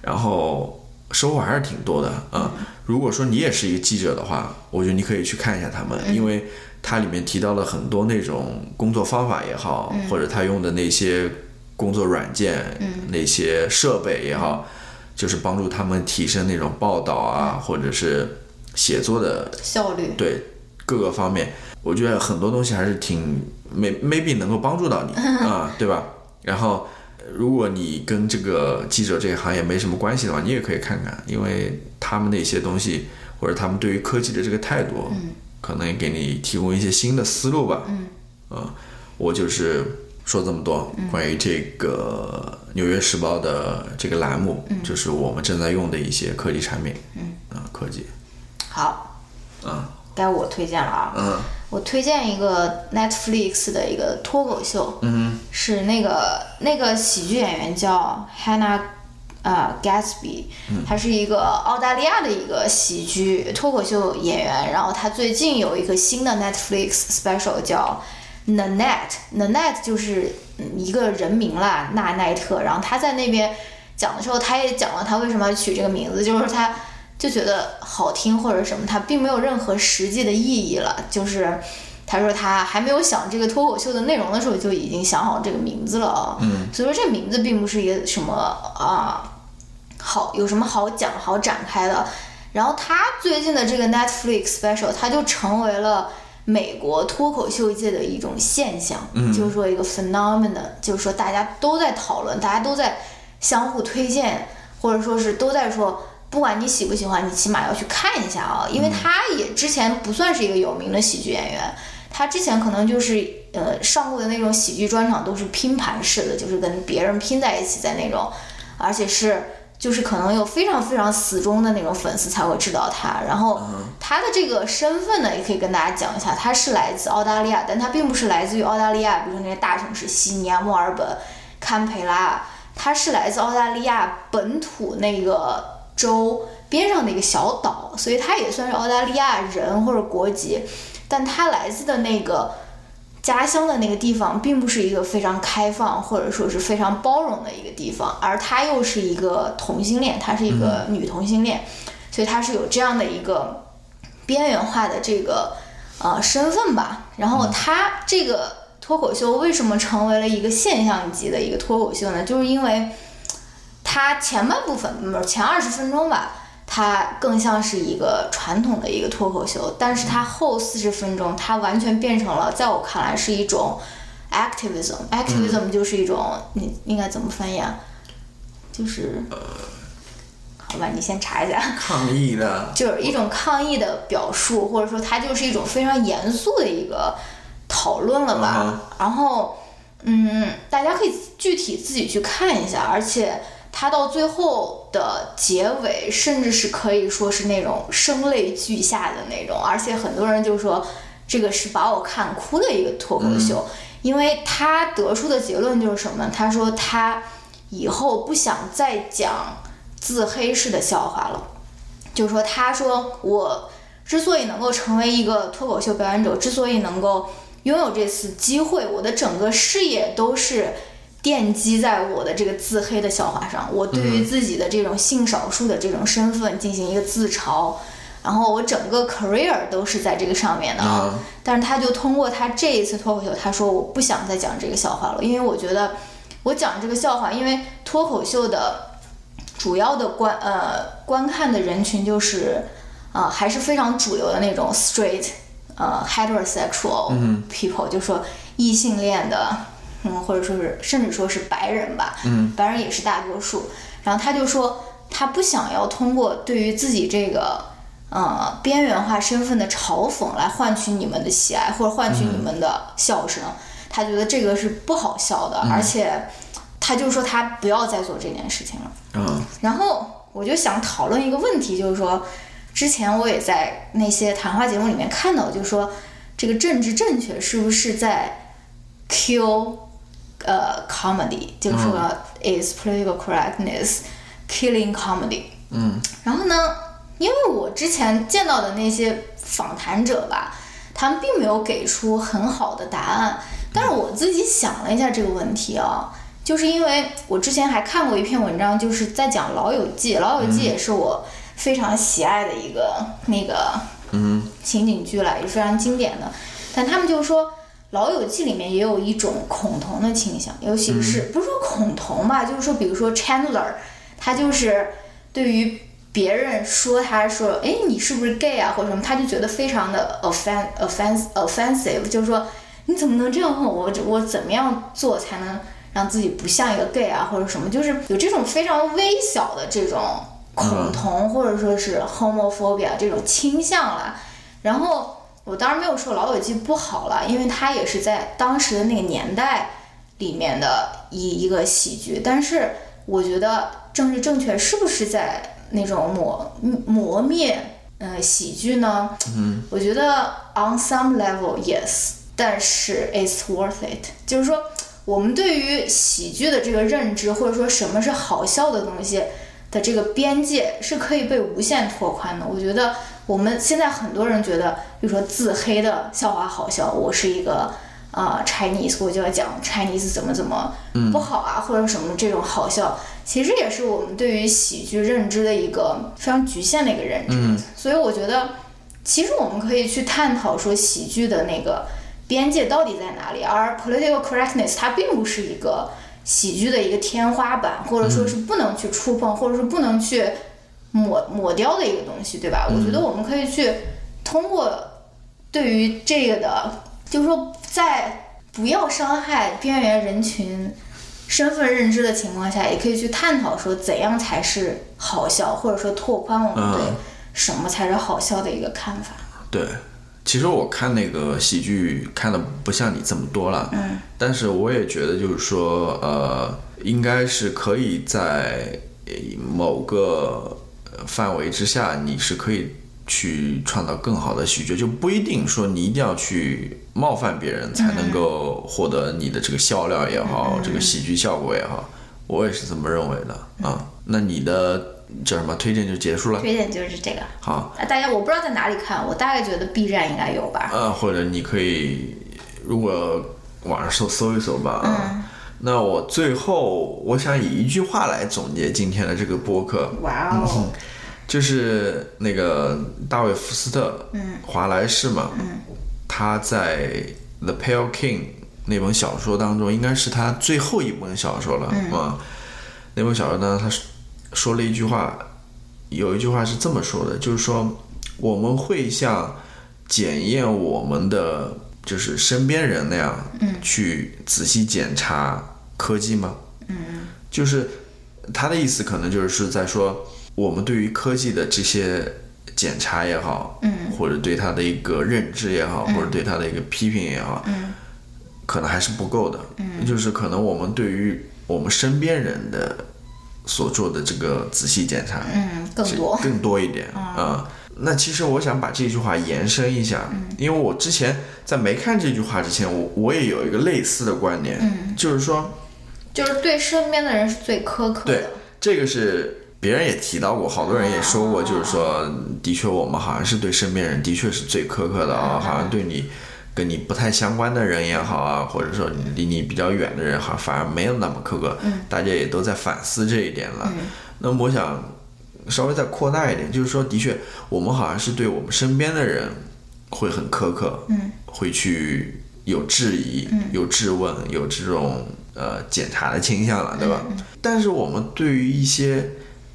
然后收获还是挺多的啊、如果说你也是一个记者的话，我觉得你可以去看一下他们，因为它里面提到了很多那种工作方法也好，或者他用的那些工作软件、那些设备也好，就是帮助他们提升那种报道啊，或者是写作的效率。对各个方面，我觉得很多东西还是挺 may maybe 能够帮助到你 啊，对吧？然后，呃如果你跟这个记者这个行业没什么关系的话，你也可以看看，因为他们的一些东西或者他们对于科技的这个态度，可能也给你提供一些新的思路吧。嗯，啊，我就是说这么多关于这个《纽约时报》的这个栏目，就是我们正在用的一些科技产品。嗯，啊，科技，好，啊，该我推荐了啊。嗯。我推荐一个 Netflix 的一个脱口秀，嗯是那个那个喜剧演员叫 Hannah 啊、Gatsby，他嗯是一个澳大利亚的一个喜剧脱口秀演员，然后他最近有一个新的 Netflix special 叫 Nanette，Nanette 就是嗯一个人名啦，纳奈特，然后他在那边讲的时候，他也讲了他为什么要取这个名字，就是他就觉得好听或者什么，他并没有任何实际的意义了，就是。他说他还没有想这个脱口秀的内容的时候，就已经想好这个名字了啊。嗯，所以说这名字并不是一个什么啊好有什么好讲好展开的。然后他最近的这个 Netflix special，他就成为了美国脱口秀界的一种现象，嗯就是说一个 phenomenon，就是说大家都在讨论，大家都在相互推荐，或者说是都在说不管你喜不喜欢，你起码要去看一下啊，因为他也之前不算是一个有名的喜剧演员，他之前可能就是呃上过的那种喜剧专场都是拼盘式的，就是跟别人拼在一起在那种，而且是就是可能有非常非常死忠的那种粉丝才会知道他。然后他的这个身份呢，也可以跟大家讲一下，他是来自澳大利亚，但他并不是来自于澳大利亚，比如说那些大城市悉尼啊、墨尔本、堪培拉，他是来自澳大利亚本土那个州边上的一个小岛，所以他也算是澳大利亚人或者国籍，但他来自的那个家乡的那个地方，并不是一个非常开放或者说是非常包容的一个地方，而他又是一个同性恋，他是一个女同性恋，所以他是有这样的一个边缘化的这个呃身份吧。然后他这个脱口秀为什么成为了一个现象级的一个脱口秀呢？就是因为它前半部分，不是前二十分钟吧，它更像是一个传统的一个脱口秀，但是它后四十分钟，它完全变成了，在我看来是一种 activism。activism 就是一种，你应该怎么翻译啊？就是，好吧，你先查一下。抗议的，就是一种抗议的表述，或者说它就是一种非常严肃的一个讨论了吧。嗯然后，嗯，大家可以具体自己去看一下，而且它到最后的结尾，甚至是可以说是那种声泪俱下的那种，而且很多人就说这个是把我看哭的一个脱口秀，因为他得出的结论就是什么呢？他说他以后不想再讲自黑式的笑话了。就是说，他说我之所以能够成为一个脱口秀表演者，之所以能够拥有这次机会，我的整个事业都是奠基在我的这个自黑的笑话上。我对于自己的这种性少数的这种身份进行一个自嘲，然后我整个 career 都是在这个上面的。啊但是他就通过他这一次脱口秀，他说我不想再讲这个笑话了，因为我觉得我讲这个笑话，因为脱口秀的主要的观呃观看的人群就是呃还是非常主流的那种 straight 呃 heterosexual people，、就说异性恋的，嗯，或者说是甚至说是白人吧，嗯，白人也是大多数。然后他就说他不想要通过对于自己这个呃边缘化身份的嘲讽来换取你们的喜爱或者换取你们的笑声，他觉得这个是不好笑的，而且他就说他不要再做这件事情了。嗯然后我就想讨论一个问题，就是说，之前我也在那些谈话节目里面看到，就是说，这个政治正确是不是在 kill 呃 comedy，就是说、is political correctness killing comedy？嗯然后呢，因为我之前见到的那些访谈者吧，他们并没有给出很好的答案，但是我自己想了一下这个问题啊，就是因为我之前还看过一篇文章，就是在讲《老友记》，《老友记》也是我非常喜爱的一个那个嗯情景剧了，也是非常经典的。但他们就说，《老友记》里面也有一种恐同的倾向，尤其是、不是说恐同吧，就是说，比如说 Chandler，他就是对于别人说他说，哎，你是不是 gay 啊，或者什么，他就觉得非常的 offend offense offensive，就是说你怎么能这样问我？我怎么样做才能让自己不像一个 gay 啊，或者什么？就是有这种非常微小的这种恐同，或者说是 homophobia 这种倾向了。然后我当然没有说《老友记》不好了，因为它也是在当时的那个年代里面的一一个喜剧。但是我觉得政治正确是不是在那种磨磨灭呃喜剧呢？嗯，我觉得 on some level yes，但是 it's worth it，就是说我们对于喜剧的这个认知，或者说什么是好笑的东西的这个边界是可以被无限拓宽的。我觉得我们现在很多人觉得，比如说自黑的笑话好笑，我是一个啊、Chinese，我就要讲 Chinese 怎么怎么不好啊，或者什么这种好笑，其实也是我们对于喜剧认知的一个非常局限的一个认知。嗯所以我觉得，其实我们可以去探讨说喜剧的那个边界到底在哪里，而 political correctness 它并不是一个喜剧的一个天花板，或者说是不能去触碰，或者是不能去抹抹掉的一个东西，对吧？我觉得我们可以去通过对于这个的，就是说在不要伤害边缘人群身份认知的情况下，也可以去探讨说怎样才是好笑，或者说拓宽我们对嗯什么才是好笑的一个看法。对，其实我看那个喜剧看的不像你这么多了，嗯，但是我也觉得就是说，呃，应该是可以在呃某个呃范围之下，你是可以去创造更好的喜剧，就不一定说你一定要去冒犯别人才能够获得你的这个笑料也好，这个喜剧效果也好，我也是这么认为的啊。那你的叫什么推荐就结束了？推荐就是这个。好，啊，大家我不知道在哪里看，我大概觉得 B 站应该有吧。呃，或者你可以如果网上搜搜一搜吧啊。那我最后我想以一句话来总结今天的这个播客，哇哦，就是那个大卫福斯特，嗯，华莱士嘛，嗯，他在《The Pale King》那本小说当中，应该是他最后一本小说了，嗯、啊，那本小说当中他说了一句话，有一句话是这么说的，就是说我们会像检验我们的就是身边人那样，嗯，去仔细检查科技吗？嗯，就是他的意思可能就是在说，我们对于科技的这些检查也好，嗯，或者对他的一个认知也好，或者对他的一个批评也好，嗯，可能还是不够的，嗯，就是可能我们对于我们身边人的所做的这个仔细检查，嗯，更多。更多一点啊、那其实我想把这句话延伸一下，因为我之前在没看这句话之前，我我也有一个类似的观点，就是说，就是对身边的人是最苛刻对的。，这个是别人也提到过，好多人也说过，就是说，的确我们好像是对身边人的确是最苛刻的啊，好像对你跟你不太相关的人也好啊，或者说你离你比较远的人，好像反而没有那么苛刻，大家也都在反思这一点了。那么我想稍微再扩大一点，就是说，的确我们好像是对我们身边的人会很苛刻，嗯，会去有质疑、有质问、有这种呃检查的倾向了，对吧？但是我们对于一些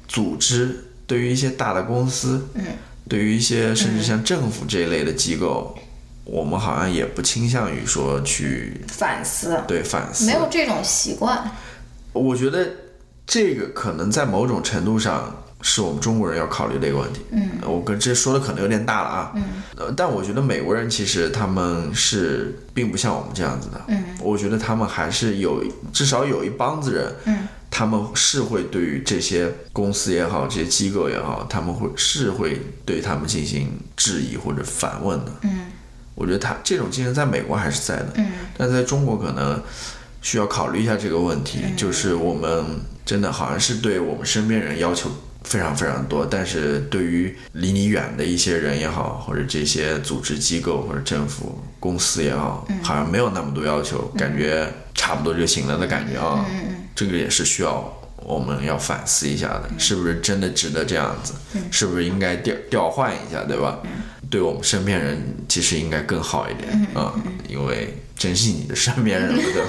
组织，对于一些大的公司，嗯，对于一些甚至像政府这一类的机构，我们好像也不倾向于说去反思，对反思，没有这种习惯。我觉得这个可能在某种程度上是我们中国人要考虑的一个问题。嗯，我跟这说的可能有点大了啊。嗯，呃，但我觉得美国人其实他们是并不像我们这样子的。嗯，我觉得他们还是有至少有一帮子人。嗯。他们是会对于这些公司也好，这些机构也好，他们会是会对他们进行质疑或者反问的。嗯，我觉得他这种精神在美国还是在的。嗯，但在中国可能需要考虑一下这个问题，就是我们真的好像是对我们身边人要求非常非常多，但是对于离你远的一些人也好，或者这些组织机构或者政府公司也好，好像没有那么多要求，感觉差不多就行了的感觉啊。这个也是需要我们要反思一下的，是不是真的值得这样子？是不是应该调调换一下，对吧？对我们身边人其实应该更好一点啊、因为珍惜你的身边人，对 吧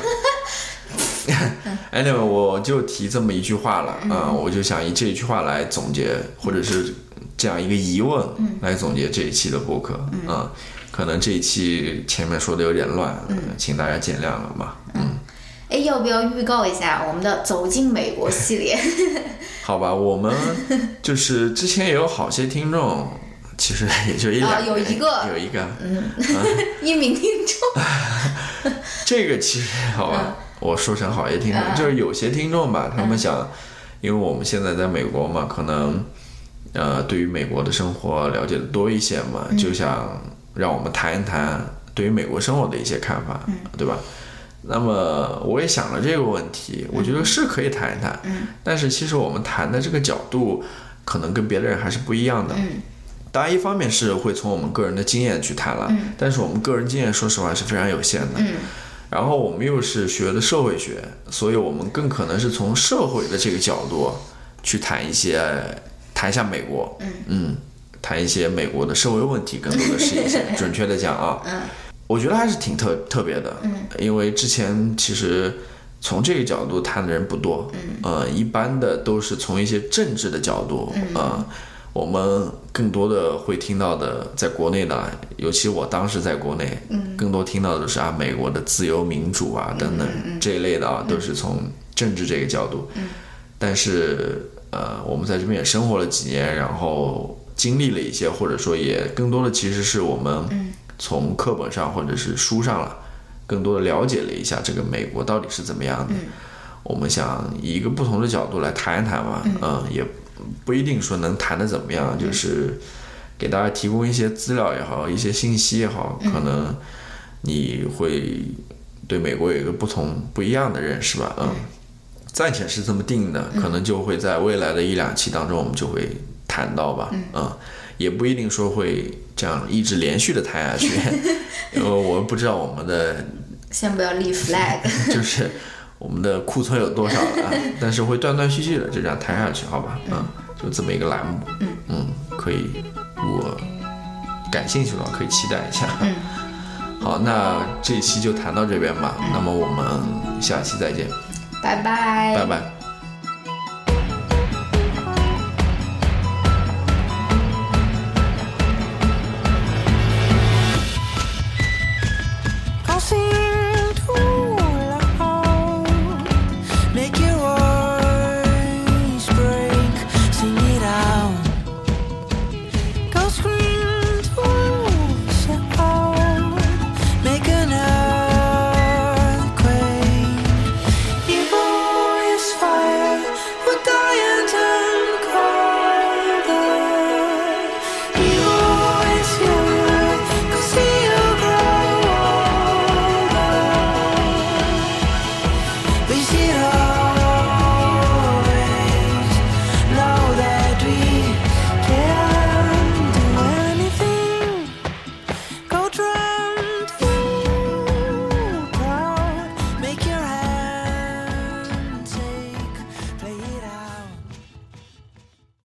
Anyway，我就提这么一句话了啊、我就想以这一句话来总结，或者是这样一个疑问来总结这一期的播客啊、可能这一期前面说的有点乱，呃请大家见谅了嘛。嗯。哎，要不要预告一下我们的走进美国系列？好吧，我们就是之前也有好些听众，其实 也就一两、啊有一个。有一个，一名听众，这个其实好吧，我说成好些听众，就是有些听众吧，他们想，因为我们现在在美国嘛，可能呃对于美国的生活了解的多一些嘛，就想让我们谈一谈对于美国生活的一些看法，对吧？那么我也想了这个问题，我觉得是可以谈一谈，但是其实我们谈的这个角度可能跟别的人还是不一样的。当然，一方面是会从我们个人的经验去谈了，但是我们个人经验说实话是非常有限的。然后我们又是学的社会学，所以我们更可能是从社会的这个角度去谈一些，谈一下美国，嗯。谈一些美国的社会问题，更多的是一些，准确的讲啊，我觉得还是挺特特别的，因为之前其实从这个角度谈的人不多，呃，一般的都是从一些政治的角度，呃，我们更多的会听到的，在国内的，尤其我当时在国内，嗯，更多听到的是啊，美国的自由民主啊等等这一类的啊，都是从政治这个角度。嗯，但是呃，我们在这边也生活了几年，然后经历了一些，或者说也更多的其实是我们从课本上或者是书上了，更多的了解了一下这个美国到底是怎么样的。我们想以一个不同的角度来谈一谈嘛，嗯，也不一定说能谈的怎么样，就是给大家提供一些资料也好，一些信息也好，可能你会对美国有一个不同不一样的认识吧，嗯，暂且是这么定的，可能就会在未来的一两期当中我们就会谈到吧，嗯，也不一定说会这样一直连续的谈下去，因为我们不知道我们的先不要立 flag，就是我们的库存有多少了 啊，但是会断断续续的就这样谈下去，好吧？嗯，就这么一个栏目，嗯可以，如果感兴趣的话，可以期待一下。嗯，好，那这一期就谈到这边吧，那么我们下期再见，拜拜，拜拜。